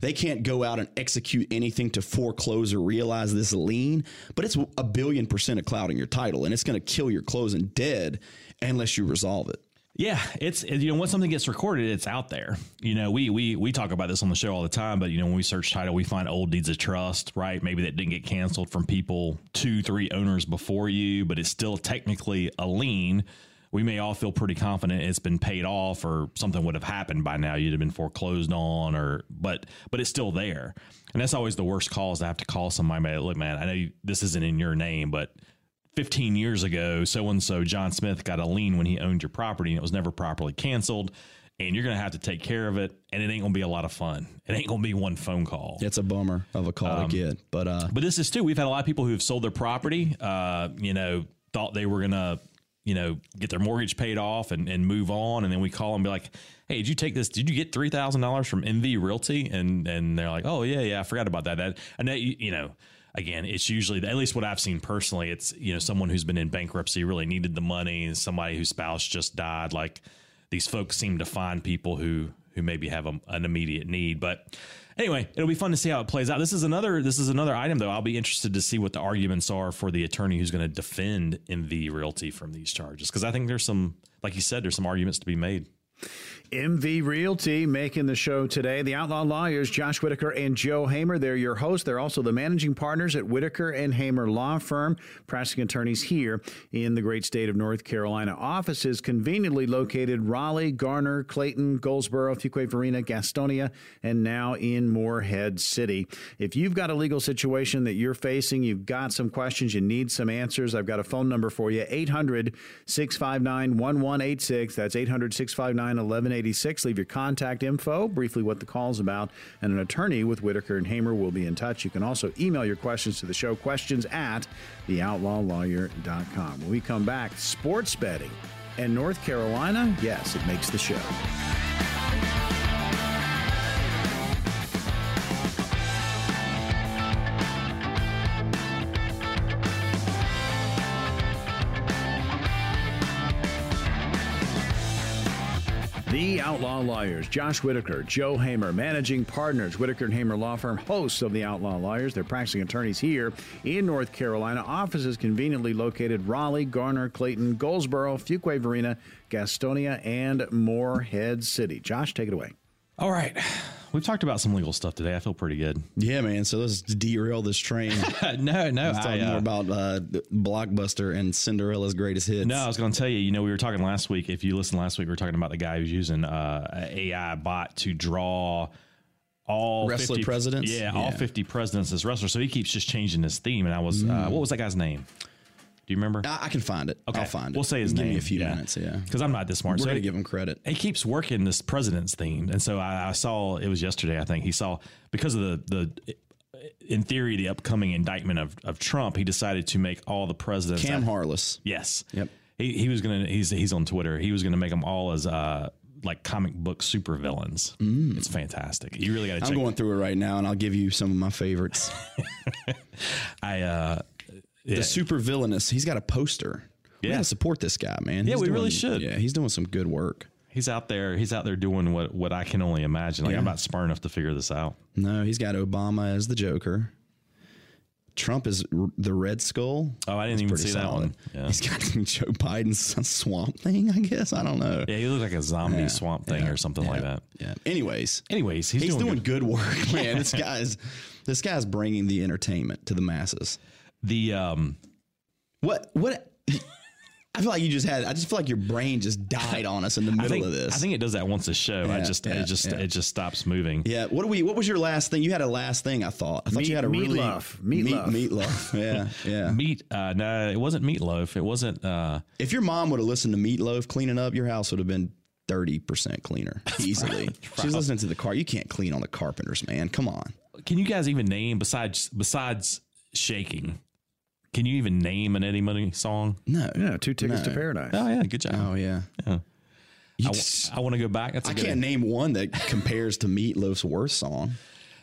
S4: they can't go out and execute anything to foreclose or realize this lien, but it's a billion percent of cloud in your title, and it's going to kill your closing dead unless you resolve it.
S3: Yeah, it's you know once something gets recorded, it's out there. You know, we we we talk about this on the show all the time, but you know when we search title, we find old deeds of trust, right? Maybe that didn't get canceled from people two, three owners before you, but it's still technically a lien. We may all feel pretty confident it's been paid off, or something would have happened by now. You'd have been foreclosed on, or but but it's still there, and that's always the worst calls i have to call somebody. "Hey, Look, man, I know you, this isn't in your name, but 15 years ago, so and so John Smith got a lien when he owned your property and it was never properly canceled. And you're going to have to take care of it. And it ain't going to be a lot of fun. It ain't going to be one phone call.
S4: It's a bummer of a call to get, but uh,
S3: But this is too, we've had a lot of people who have sold their property, uh, you know, thought they were going to, you know, get their mortgage paid off and, and move on. And then we call them and be like, hey, did you take this? Did you get $3,000 from MV Realty? And and they're like, oh, yeah, yeah, I forgot about that. That And that, you, know, again, it's usually, at least what I've seen personally, it's, you know, someone who's been in bankruptcy really needed the money, somebody whose spouse just died. Like these folks seem to find people who, who maybe have a, an immediate need. But anyway, it'll be fun to see how it plays out. This is another this is another item though. I'll be interested to see what the arguments are for the attorney who's going to defend MV Realty from these charges because I think there's some like you said there's some arguments to be made.
S1: MV Realty making the show today. The Outlaw Lawyers, Josh Whitaker and Joe Hamer. They're your hosts. They're also the managing partners at Whitaker and Hamer Law Firm, practicing attorneys here in the great state of North Carolina. Offices conveniently located Raleigh, Garner, Clayton, Goldsboro, Fuquay Varina, Gastonia, and now in Morehead City. If you've got a legal situation that you're facing, you've got some questions, you need some answers, I've got a phone number for you 800 659 1186. That's 800 659 1186. Leave your contact info, briefly what the call's about, and an attorney with Whitaker and Hamer will be in touch. You can also email your questions to the show, questions at theoutlawlawyer.com. When we come back, sports betting and North Carolina, yes, it makes the show. The Outlaw Lawyers, Josh Whitaker, Joe Hamer, managing partners, Whitaker and Hamer Law Firm, hosts of The Outlaw Lawyers. They're practicing attorneys here in North Carolina. Offices conveniently located Raleigh, Garner, Clayton, Goldsboro, Fuquay Varina, Gastonia, and Morehead City. Josh, take it away.
S3: All right. We've talked about some legal stuff today. I feel pretty good.
S4: yeah, man. So let's derail this train.
S3: no, no.
S4: Let's
S3: I,
S4: talk
S3: uh,
S4: more about uh, Blockbuster and Cinderella's greatest hits.
S3: No, I was going to tell you. You know, we were talking last week. If you listened last week, we were talking about the guy who's using uh, AI bot to draw all
S4: Wrestler
S3: 50
S4: presidents?
S3: Yeah, all fifty presidents as wrestlers. So he keeps just changing his theme. And I was, uh, what was that guy's name? Do you remember?
S4: I, I can find it. Okay. I'll find it.
S3: We'll say his
S4: Give
S3: name.
S4: me a few minutes. Yeah,
S3: because I'm not this smart.
S4: we're
S3: so
S4: gonna give him credit.
S3: he keeps working this president's theme, and so I, I saw it was yesterday. I think he saw because of the the in theory the upcoming indictment of, of Trump. He decided to make all the presidents.
S4: Cam Harless.
S3: yes.
S4: Yep.
S3: He, he was gonna. He's he's on Twitter. He was gonna make them all as uh like comic book supervillains. It's fantastic. You really got to
S4: Mm. I'm going through it right now, and I'll give you some of my favorites.
S3: I uh
S4: The super villainous. He's got a poster. We
S3: Yeah.
S4: gotta support this guy, man.
S3: Yeah,
S4: He's
S3: we
S4: doing-
S3: really should.
S4: Yeah, he's doing some good work.
S3: he's out there. He's out there doing what what I can only imagine. Like I'm not smart enough to figure this out.
S4: No, he's got Obama as the Joker. Trump is r- the Red Skull.
S3: Oh, I didn't even
S4: Pretty
S3: see that one. Yeah.
S4: He's got Joe Biden's swamp thing, I guess. I don't know.
S3: Yeah, he looks like a zombie swamp thing or something like that.
S4: Yeah. Anyways,
S3: Anyways, he's,
S4: he's
S3: doing,
S4: doing,
S3: good.
S4: good. work, man. this guy's this guy's bringing the entertainment to the masses.
S3: The um
S4: What what I feel like you just had I just feel like your brain just died on us in the middle
S3: think,
S4: of this.
S3: I think it does that once a show. I just
S4: yeah,
S3: it just
S4: yeah.
S3: it just stops moving.
S4: yeah. What do we what was your last thing? You had a last thing, I thought. I thought
S1: Meat-
S4: you had a really
S1: meatloaf.
S4: meat
S1: Meatloaf.
S4: meatloaf. Yeah. Yeah.
S3: Meat uh no, it wasn't meatloaf. It wasn't uh
S4: If your mom would have listened to Meatloaf cleaning up, your house would have been thirty percent cleaner easily. She's listening to the car. You can't clean on the carpenters, man. Come on.
S3: can you guys even name besides besides shaking? Can you even name an Eddie Money song?
S4: No.
S1: Yeah, two tickets to paradise.
S3: Oh yeah, good job.
S4: Oh yeah.
S3: Yeah.
S4: You
S3: I,
S4: just-
S3: want to go back. That's a
S4: I
S3: good
S4: can't name one that compares to Meatloaf's worst song.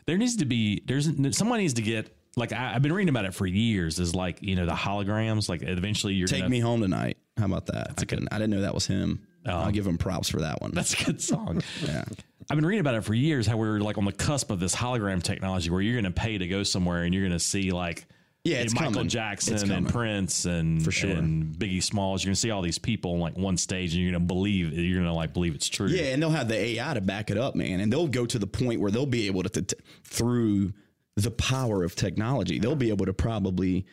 S3: there needs to be there's someone needs to get like I, I've been reading about it for years. Is like you know the holograms. Like eventually you're
S4: Take
S3: gonna,
S4: me home tonight. How about that? I couldn't. I didn't know that was him. Oh. I'll give him props for that one.
S3: That's a good song.
S4: yeah.
S3: I've been reading about it for years. How we're like on the cusp of this hologram technology, where you're going to pay to go somewhere and you're going to see like
S4: Yeah, it's
S3: Michael
S4: coming.
S3: Jackson and. Prince and
S4: For sure.
S3: and Biggie Smalls. You're going to see all these people on like one stage, and you're going to believe you're going to like believe it's true.
S4: Yeah, and they'll have the AI to back it up, man. And they'll go to the point where they'll be able to- through the power of technology, they'll be able to probably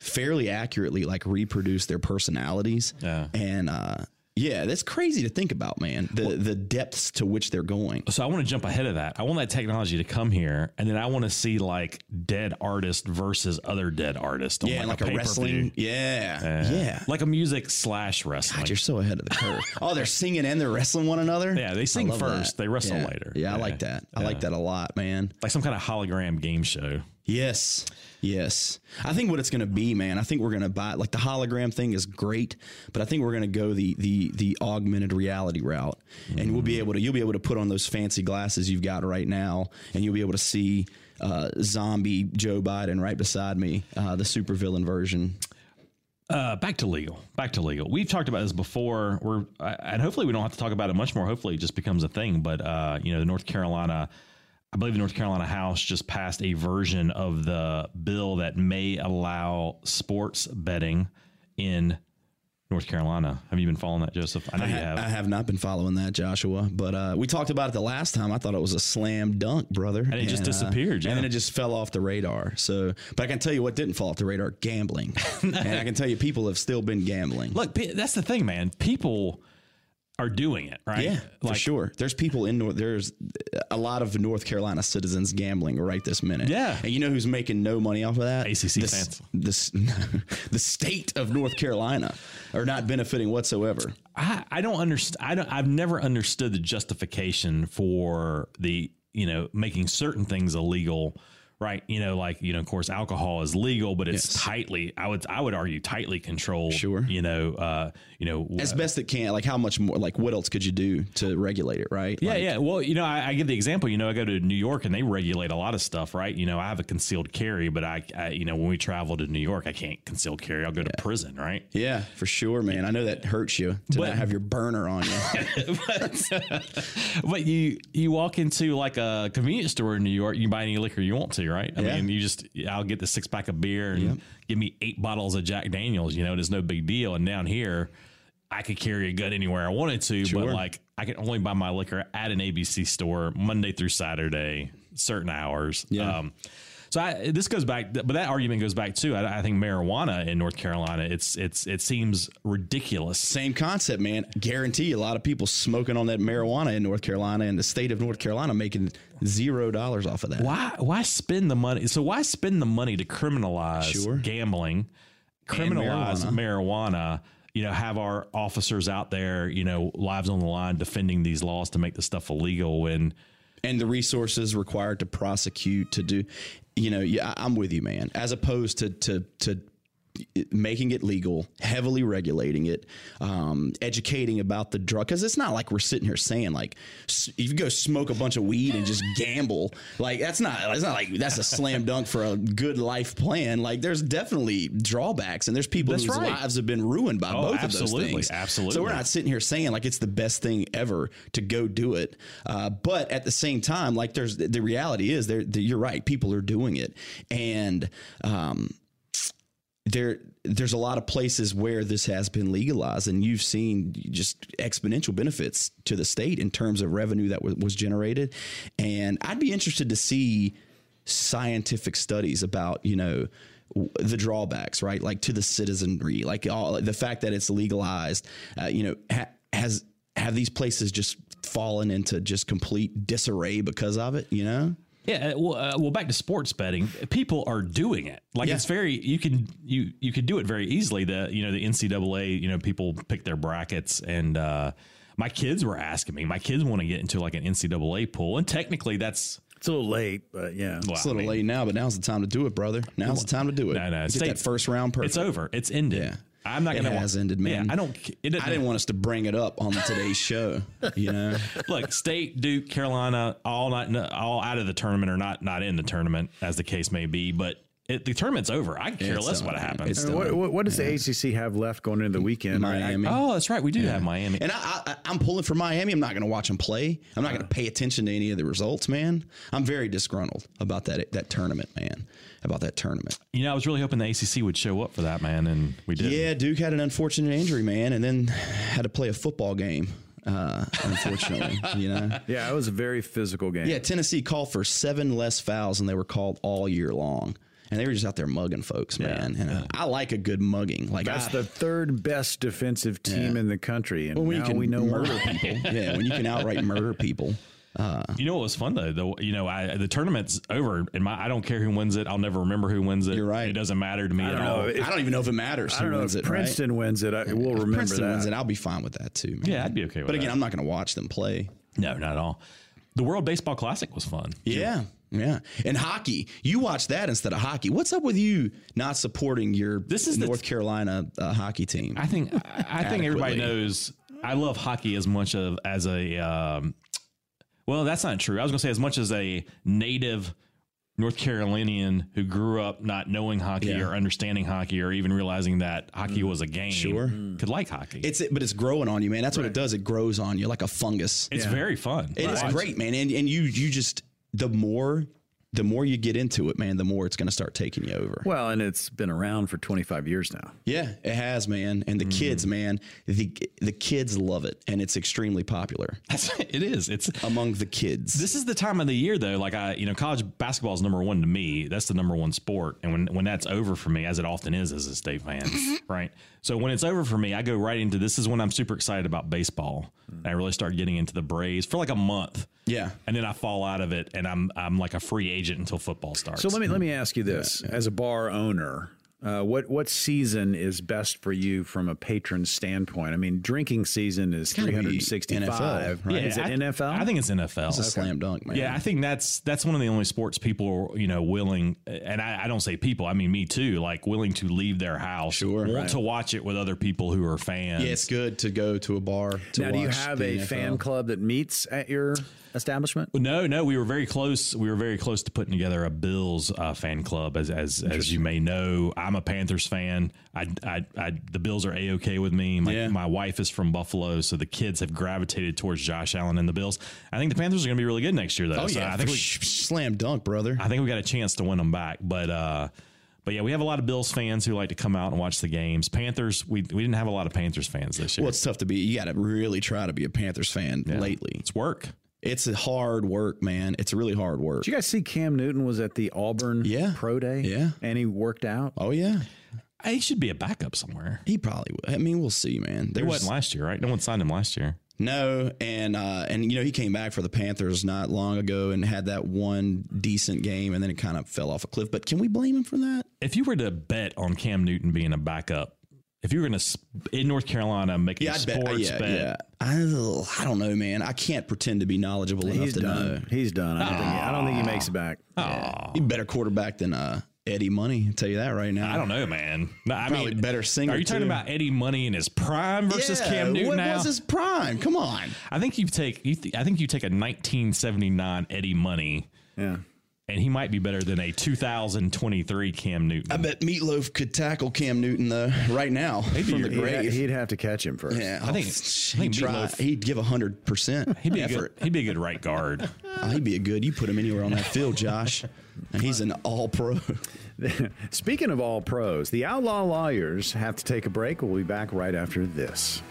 S4: fairly accurately like reproduce their personalities.
S3: Yeah.
S4: And uh, yeah, that's crazy to think about, man. The the depths to which they're going.
S3: So I want to jump ahead of that. I want that technology to come here, and then I want to see like dead artist versus other dead artist.
S4: Yeah, like, a,
S3: pay-per-view.
S4: wrestling. Yeah, yeah.
S3: like a music slash wrestling.
S4: God, you're so ahead of the curve. oh, they're singing and they're wrestling one another.
S3: Yeah, they sing first,
S4: that.
S3: they wrestle
S4: Yeah.
S3: later.
S4: Yeah, I like that. I like that a lot, man.
S3: like some kind of hologram game show.
S4: Yes. Yes. I think what it's going to be, man, I think we're going to buy like the hologram thing is great, but I think we're going to go the the the augmented reality route. And we'll be able to you'll be able to put on those fancy glasses you've got right now and you'll be able to see uh, zombie Joe Biden right beside me, uh, the supervillain version.
S3: Uh, back to legal. Back to legal. We've talked about this before. We're and hopefully we don't have to talk about it much more. Hopefully it just becomes a thing. But uh, you know, the North Carolina, I believe the North Carolina House just passed a version of the bill that may allow sports betting in North Carolina. Have you been following that, Joseph? I know you have.
S4: I have not been following that, Joshua, but uh, we talked about it the last time. I thought it was a slam dunk, brother. And
S3: it just disappeared, yeah.
S4: And then it just fell off the radar. So, but I can tell you what didn't fall off the radar: gambling. and I can tell you, people have still been gambling.
S3: Look, that's the thing, man. People are doing it, right?
S4: Yeah, for sure. There's people in North. There's a lot of North Carolina citizens gambling right this minute.
S3: Yeah.
S4: and you know who's making no money off of that?
S3: ACC
S4: the,
S3: fans.
S4: The, the state of North Carolina are not benefiting whatsoever.
S3: I, I don't understand. I don't. I've never understood the justification for the you know making certain things illegal, right? You know, like you know, of course, alcohol is legal, but it's
S4: Yes.
S3: tightly. I would I would argue tightly controlled.
S4: Sure.
S3: You know. Uh. You know.
S4: As best it can. Like, how much more? Like, what else could you do to regulate it? Right?
S3: Yeah,
S4: Like,
S3: yeah. Well, you know, I, I give the example. You know, I go to New York and they regulate a lot of stuff, right? You know, I have a concealed carry, but I, I you know, when we travel to New York, I can't concealed carry. I'll go to prison, right?
S4: Yeah, for sure, man. I know that hurts you to
S3: But-
S4: not have your burner on you.
S3: But you you walk into like a convenience store in New York, you buy any liquor you want to, right? I
S4: Yeah.
S3: mean, you just I'll get the six pack of beer and give me eight bottles of Jack Daniels. You know, it's no big deal. And down here, I could carry a gun anywhere I wanted to, but like I can only buy my liquor at an ABC store Monday through Saturday, certain hours.
S4: Yeah.
S3: Um, so I, this goes back, but that argument goes back too. I, I think marijuana in North Carolina, it's it's it seems ridiculous.
S4: Same concept, man. Guarantee a lot of people smoking on that marijuana in North Carolina and the state of North Carolina making zero dollars off of that.
S3: why why spend the money so why spend the money to criminalize
S4: Sure.
S3: gambling criminalize marijuana. you know have our officers out there you know lives on the line defending these laws to make the stuff illegal when
S4: and the resources required to prosecute to do you know yeah i'm with you man. As opposed to to to making it legal heavily regulating it um, educating about the drug because it's not like we're sitting here saying like if you go smoke a bunch of weed and just gamble like that's not it's not like that's a slam dunk for a good life plan like there's definitely drawbacks and there's people
S3: That's
S4: whose
S3: right.
S4: lives have been ruined by
S3: Oh,
S4: both of those things
S3: absolutely.
S4: so we're not sitting here saying like it's the best thing ever to go do it. Uh, but at the same time, like there's the reality is there. You're right. People are doing it, and um, there there's a lot of places where this has been legalized, and you've seen just exponential benefits to the state in terms of revenue that was, was generated. And I'd be interested to see scientific studies about you know the drawbacks right like to the citizenry like all the fact that it's legalized uh, you know ha- has have these places just fallen into just complete disarray because of it you know
S3: yeah well, uh, well back to sports betting people are doing it like
S4: Yeah.
S3: it's very you can you you can do it very easily the you know the ncaa you know people pick their brackets and uh my kids were asking me my kids want to get into like an ncaa pool and technically that's
S1: It's a little late, but yeah.
S3: Well,
S4: It's a little
S3: I mean,
S4: late now, but now's the time to do it, brother. Now's the time to do it.
S3: No, no,
S4: Get
S3: state-
S4: that first round perfect.
S3: It's over. It's ended.
S4: Yeah.
S3: I'm not
S4: It
S3: going to.
S4: has ended, man.
S3: Yeah, I don't. It
S4: I didn't want us to bring it up on today's show. You know,
S3: look. State, Duke, Carolina, all not all out of the tournament or not not in the tournament, as the case may be. But it, the tournament's over. I care
S4: It's
S3: less
S4: done,
S3: what
S4: man.
S3: happens.
S1: I mean, uh, what, what, what does the ACC have left going into the weekend?
S4: Miami.
S3: oh, that's right. We do have Miami.
S4: And I, I, I'm pulling for Miami. I'm not going to watch them play. I'm not going to uh. pay attention to any of the results, man. I'm very disgruntled about that that tournament, man. About that tournament.
S3: You know, I was really hoping the ACC would show up for that, man, and we did.
S4: Yeah, Duke had an unfortunate injury, man, and then had to play a football game. Uh, unfortunately, you know.
S1: Yeah, it was a very physical game.
S4: Yeah, Tennessee called for seven less fouls than they were called all year long. And they were just out there mugging folks, man. And uh, I like a good mugging. Like
S1: That's
S4: I,
S1: the third best defensive team in the country, and
S4: when you
S1: now
S4: can
S1: we know
S4: murder people. Yeah, when you can outright murder people.
S3: You know what was fun though? The you know I the tournament's over, and my I don't care who wins it. I'll never remember who wins it.
S4: You're right.
S3: It doesn't matter to me
S1: I
S3: at
S1: don't
S3: all.
S1: If,
S4: I don't even know if it matters
S1: I don't know
S4: wins
S1: if
S4: it. right?
S1: Princeton wins it. I, we'll
S4: If
S1: remember
S4: Princeton
S1: that.
S4: wins it, I'll be fine with that too. Man.
S3: Yeah, I'd be okay with that.
S4: But again,
S3: that.
S4: I'm not going to watch them play.
S3: no, not at all. The World Baseball Classic was fun.
S4: Yeah. Yeah. And hockey, you watch that instead of hockey. What's up with you not supporting your
S3: This is the-
S4: North Carolina uh, hockey team?
S3: I think I, I think everybody knows I love hockey as much of as a um, well, that's not true. I was going to say as much as a native North Carolinian who grew up not knowing hockey
S4: Yeah.
S3: or understanding hockey or even realizing that hockey mm. was a game.
S4: Sure.
S3: could like hockey.
S4: it's but it's growing on you, man. That's what it does. It grows on you like a fungus.
S3: it's very fun.
S4: It is
S3: Watch.
S4: great, man. And and you you just the more the more you get into it, man, the more it's going to start taking you over.
S1: well, and it's been around for 25 years now.
S4: Yeah, it has, man. And the mm-hmm. kids, man, the the kids love it, and it's extremely popular
S3: That's, it is. It's
S4: among the kids.
S3: This is the time of the year though. Like I, you know, college basketball is number one to me. That's the number one sport. And when when that's over for me, as it often is as a state fan, mm-hmm. right? So when it's over for me, I go right into this is when I'm super excited about baseball. And I really start getting into the Braves for like a month.
S4: Yeah.
S3: And then I fall out of it and I'm I'm like a free agent until football starts.
S1: So let me let me ask you this: as a bar owner, uh, what what season is best for you from a patron standpoint? I mean, drinking season is
S4: gotta be
S1: 365.
S4: NFL, right?
S1: Is it
S3: I,
S1: NFL?
S3: I think it's NFL.
S4: It's a slam dunk, man.
S3: Yeah, I think that's that's one of the only sports people are, you know, willing and I, I don't say people, I mean me too, like willing to leave their house,
S4: Sure.
S3: want
S4: Right.
S3: to watch it with other people who are fans.
S4: Yeah, it's good to go to a bar to
S1: now, do you have a
S4: NFL.
S1: fan club that meets at your establishment?
S3: No, no, we were very close. We were very close to putting together a Bills uh, fan club. As as as you may know, I'm a Panthers fan. I, I, I the Bills are a okay with me. My,
S4: Yeah.
S3: my wife is from Buffalo, so the kids have gravitated towards Josh Allen and the Bills. I think the Panthers are going to be really good next year, though.
S4: Oh
S3: So
S4: yeah,
S3: I think we,
S4: slam dunk, brother.
S3: I think we got a chance to win them back, but. uh but yeah, we have a lot of Bills fans who like to come out and watch the games. Panthers, we, we didn't have a lot of Panthers fans this year.
S4: Well, it's tough to be. You got to really try to be a Panthers fan lately.
S3: it's work.
S4: It's a hard work, man. It's really hard work.
S1: Did you guys see Cam Newton was at the Auburn
S4: Yeah.
S1: Pro Day?
S4: Yeah.
S1: and he worked out.
S4: Oh yeah,
S3: He should be a backup somewhere.
S4: he probably would. I mean, we'll see, man. There
S3: wasn't last year, right? No one signed him last year.
S4: no, and uh, and you know he came back for the Panthers not long ago and had that one decent game, and then it kind of fell off a cliff. But can we blame him for that?
S3: if you were to bet on Cam Newton being a backup, if you were going to in North Carolina make a
S4: I'd bet.
S3: sports
S4: yeah,
S3: bet,
S4: yeah. I, I don't know, man. I can't pretend to be knowledgeable enough
S1: He's
S4: to
S1: done.
S4: know.
S1: He's done. I don't, think he, I don't think he makes it back.
S4: He's a better quarterback than uh, Eddie Money. I'll tell you that right now.
S3: I don't know, man. No, I
S4: Probably
S3: mean,
S4: better singer,
S3: Are you talking about Eddie Money in his prime versus
S4: Yeah,
S3: Cam Newton
S4: What
S3: now?
S4: was his prime? Come on.
S3: I think you take. You th- I think you take a 1979 Eddie Money,
S1: Yeah.
S3: And he might be better than a 2023 Cam Newton.
S4: I bet Meatloaf could tackle Cam Newton though right now from the
S1: He'd,
S4: grave.
S1: he'd have to catch him first.
S4: yeah,
S3: I think- I think
S4: he'd try.
S3: Meatloaf-
S4: He'd give hundred percent
S3: he'd be a good. He'd be a good right guard.
S4: Oh, he'd be a good. You put him anywhere on that field, Josh. And he's an all pro.
S1: Speaking of all pros, the Outlaw Lawyers have to take a break. We'll be back right after this.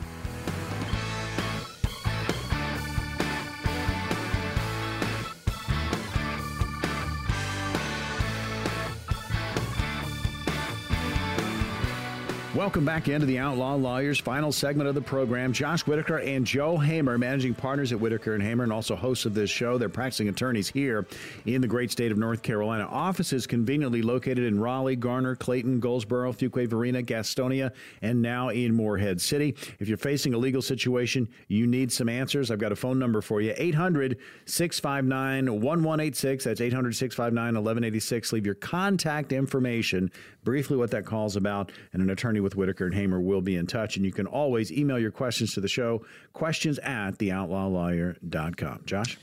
S1: Welcome back into the Outlaw Lawyers final segment of the program. Josh Whitaker and Joe Hamer, managing partners at Whitaker and Hamer, and also hosts of this show. They're practicing attorneys here in the great state of North Carolina. Offices conveniently located in Raleigh, Garner, Clayton, Goldsboro, Fuquay Varina, Gastonia, and now in Morehead City. If you're facing a legal situation, you need some answers. I've got a phone number for you 800 659 1186. That's 800 659 1186. Leave your contact information, briefly what that call's about, and an attorney with Whitaker and Hamer will be in touch. And you can always email your questions to the show, questions at theoutlawlawyer.com. Josh?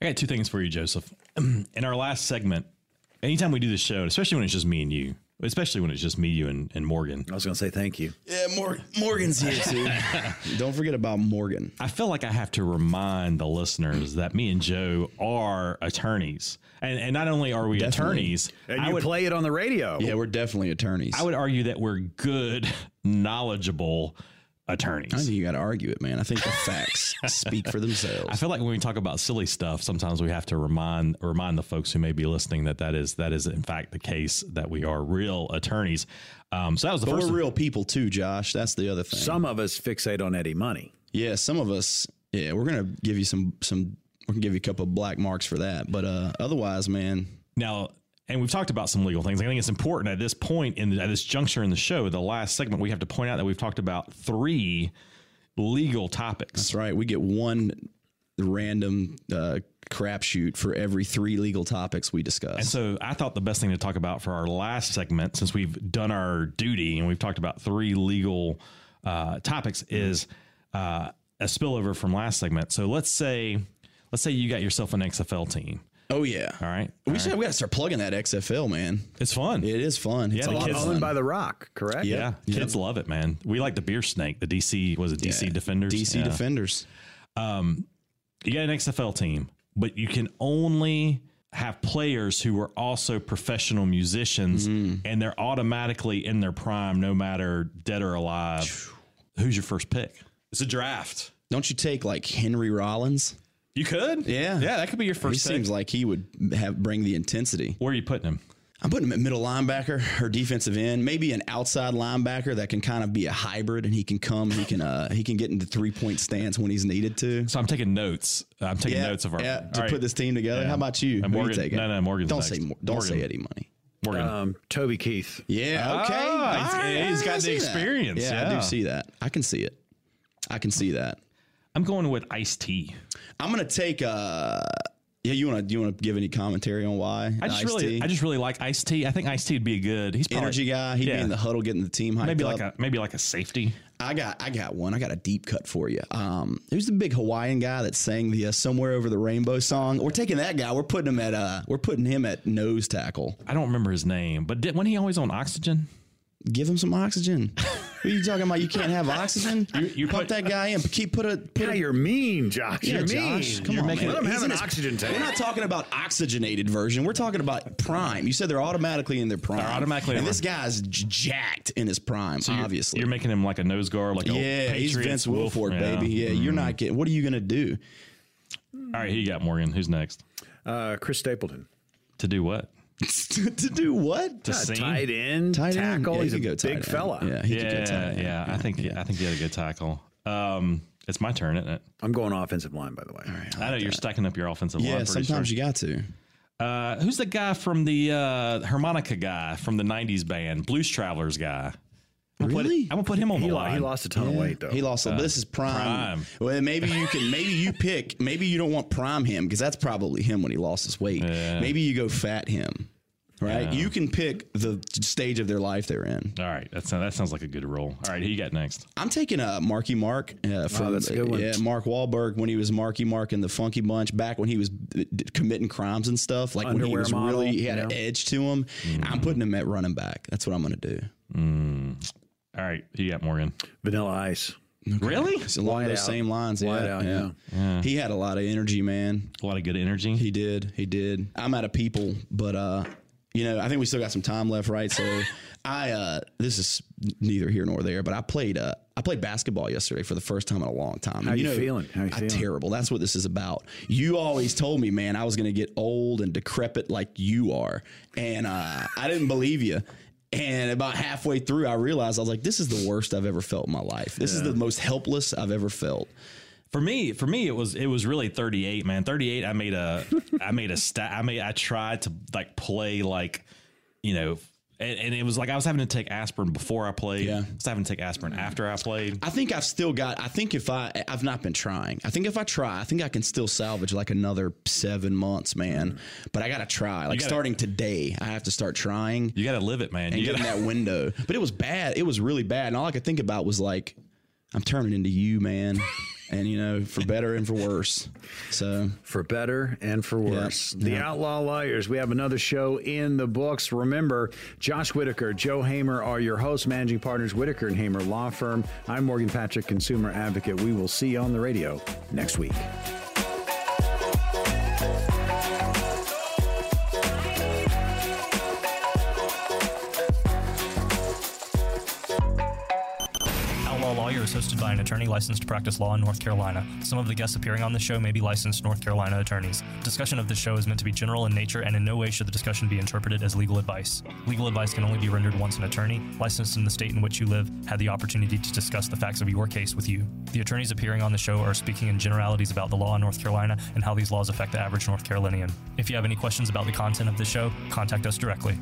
S3: I got two things for you, Joseph. In our last segment, anytime we do this show, especially when it's just me and you, especially when it's just me, you, and, and Morgan,
S1: I was going to say thank you.
S4: Yeah, Mor- Morgan's here too. Don't forget about Morgan.
S3: I feel like I have to remind the listeners that me and Joe are attorneys. And, and not only are we
S4: Definitely.
S3: attorneys,
S1: And
S3: I
S1: you
S3: would,
S1: play it on the radio.
S4: Yeah, we're definitely attorneys.
S3: I would argue that we're good, knowledgeable attorneys.
S4: I think you got to argue it, man. I think the facts speak for themselves.
S3: I feel like when we talk about silly stuff, sometimes we have to remind remind the folks who may be listening that that is that is in fact the case that we are real attorneys. Um, so that was the
S4: But
S3: first.
S4: we're real people too, Josh. That's the other thing.
S1: Some of us fixate on Eddie Money.
S4: yeah, some of us. Yeah, we're gonna give you some some. We're gonna give you a couple of black marks for that. But uh, otherwise, man,
S3: Now, and we've talked about some legal things. I think it's important at this point in the, at this juncture in the show, the last segment, we have to point out that we've talked about three legal topics.
S4: that's right. We get one random uh, crapshoot for every three legal topics we discuss.
S3: And so I thought the best thing to talk about for our last segment, since we've done our duty and we've talked about three legal uh, topics, is uh, a spillover from last segment. So let's say, let's say you got yourself an XFL team.
S4: Oh yeah,
S3: All right,
S4: we should we got to start plugging that XFL, man.
S3: it's fun.
S4: It is fun. It's
S3: Yeah,
S4: a
S3: the
S4: lot
S3: kids-
S4: of
S1: Owned
S4: fun.
S1: by The Rock, correct?
S3: yeah,
S4: Yeah.
S3: kids love it, man. We like the beer snake, the DC was it DC
S4: Yeah.
S3: Defenders,
S4: DC
S3: Yeah.
S4: Defenders.
S3: Um, you got an XFL team, but you can only have players who are also professional musicians mm. and they're automatically in their prime no matter dead or alive. Who's your first pick? It's a draft.
S4: Don't you take like Henry Rollins?
S3: You could?
S4: Yeah.
S3: Yeah, that could be your
S4: He
S3: first pick.
S4: seems like he would have bring the intensity.
S3: Where are you putting him?
S4: I'm putting him at middle linebacker or defensive end, maybe an outside linebacker that can kind of be a hybrid and he can come, he can uh he can get into three point stance when he's needed to.
S3: So I'm taking notes. I'm taking notes of our
S4: yeah, to
S3: All right.
S4: put this team together.
S3: Yeah.
S4: How about you?
S3: Uh,
S4: Who you taking?
S3: no, no, Morgan's
S4: Don't
S3: next.
S4: say don't
S3: Morgan.
S4: say Eddie Money.
S3: Morgan.
S1: Um, Toby Keith.
S4: Yeah, okay.
S3: Ah, he's-
S4: All right,
S3: he's
S4: I
S3: got the experience,
S4: Yeah, I do see that. I can see it. I can see that.
S3: I'm going with Ice T.
S4: I'm gonna take uh yeah, you wanna you wanna give any commentary on why?
S3: I just really, I just really like Ice T. I think Ice T would be a good. He's probably,
S4: energy guy. He'd
S3: yeah.
S4: be in the huddle getting the team hyped
S3: maybe
S4: up.
S3: like a maybe like a safety.
S4: I got I got one. I got a deep cut for you. Um, who's the big Hawaiian guy that sang the uh, "Somewhere Over the Rainbow" song? We're taking that guy. We're putting him at uh, we're putting him at nose tackle.
S3: I don't remember his name, but did, when he always on oxygen?
S4: Give him some oxygen. Who are you talking about? You can't have oxygen. You,
S3: you
S4: pump
S3: put-
S4: that guy in. Keep put a put
S1: Yeah,
S4: a.
S1: you're mean, Josh.
S4: Yeah,
S1: you're
S4: Josh,
S1: mean.
S4: come
S1: you're
S4: on,
S1: making
S4: man.
S1: Let him
S4: He's
S1: have an
S4: his-
S1: oxygen tank.
S4: We're not talking about oxygenated version. We're talking about prime. You said they're automatically in their prime.
S3: They're automatically
S4: and
S3: in
S4: this guy's jacked in his prime.
S3: You're-
S4: obviously,
S3: you're making him like a nose guard, like a
S4: yeah, he's Vince Wilfork,
S3: Yeah.
S4: baby. Yeah, you're not getting. What are you gonna do?
S3: All right, who you got Morgan? Who's next?
S1: Uh, Chris Stapleton.
S3: To do what?
S4: to do what?
S3: To
S1: Uh,
S3: sing?
S1: tight end,
S4: Tight end.
S1: tackle.
S4: Yeah,
S1: He's a
S4: could tight
S1: big
S4: end.
S1: fella.
S4: Yeah, he could go tight
S3: Yeah,
S4: end.
S3: yeah. I think I think he had a good tackle. Um, it's my turn, isn't it?
S1: I'm going offensive line, by the way.
S3: I know you're stacking up your offensive line.
S4: Yeah, sometimes
S3: sure.
S4: you got to.
S3: Uh, who's the guy from the uh, harmonica guy from the '90s band, Blues Travelers guy? I'm gonna put-
S4: Really?
S3: I'm gonna put him on
S1: He,
S3: the
S1: lo-
S3: line.
S1: he lost a ton of weight, though.
S4: He lost. a uh, this is prime.
S3: prime.
S4: Well, maybe you can. Maybe you pick. Maybe you don't want prime him because that's probably him when he lost his weight.
S3: Yeah.
S4: Maybe you go fat him. Right. You can pick the stage of their life they're in.
S3: All right, that sounds that sounds like a good role. All right, who you got next?
S4: I'm taking a Marky Mark uh, from
S1: that's a good one.
S4: yeah Mark Wahlberg when he was Marky Mark in the Funky Bunch back when he was d- d- committing crimes and stuff like when he was
S1: model,
S4: really he had an edge to him. Mm. I'm putting him at running back. That's what I'm going to do. Mm.
S3: All right, you got Morgan?
S1: Vanilla Ice.
S3: Really?
S4: It's along
S1: Wide
S4: those
S1: out.
S4: same lines.
S1: Wide
S4: yeah,
S1: out,
S4: yeah.
S3: Yeah.
S4: He had a lot of energy, man.
S3: A lot of good energy.
S4: He did. He did. I'm out of people, but uh, you know, I think we still got some time left, right? So I uh this is neither here nor there, but I played uh I played basketball yesterday for the first time in a long time.
S1: How
S4: And,
S1: you
S4: know,
S1: feeling? How you
S4: I'm
S1: feeling?
S4: terrible. That's what this is about. You always told me, man, I was gonna get old and decrepit like you are. And uh I didn't believe you. And about halfway through, I realized I was like, "This is the worst I've ever felt in my life. This is the most helpless I've ever felt."
S3: For me, for me, it was it was really 38, man. 38. I made a I made a stat. I made I tried to like play like you know, and, and it was like I was having to take aspirin before I played.
S4: Yeah.
S3: I was having to take aspirin mm. after I played.
S4: I think I've still got. I think if I, I've not been trying. I think if I try, I think I can still salvage like another seven months, man. Mm-hmm. But I got to try. Like
S3: gotta-
S4: starting today, I have to start trying
S3: You got to live it, man.
S4: and
S3: You
S4: get in
S3: gotta,
S4: that window. But it was bad. It was really bad. And all I could think about was like, I'm turning into you, man. and you know, for better and for worse. So
S1: for better and for worse. The. Outlaw Lawyers. We have another show in the books. Remember, Josh Whitaker, Joe Hamer are your hosts, managing partners, Whitaker and Hamer Law Firm. I'm Morgan Patrick, consumer advocate. We will see you on the radio next week.
S2: Lawyer is hosted by an attorney licensed to practice law in North Carolina. Some of the guests appearing on the show may be licensed North Carolina attorneys. Discussion of this show is meant to be general in nature, and in no way should the discussion be interpreted as legal advice. Legal advice can only be rendered once an attorney, licensed in the state in which you live, had the opportunity to discuss the facts of your case with you. The attorneys appearing on the show are speaking in generalities about the law in North Carolina and how these laws affect the average North Carolinian. If you have any questions about the content of the show, contact us directly.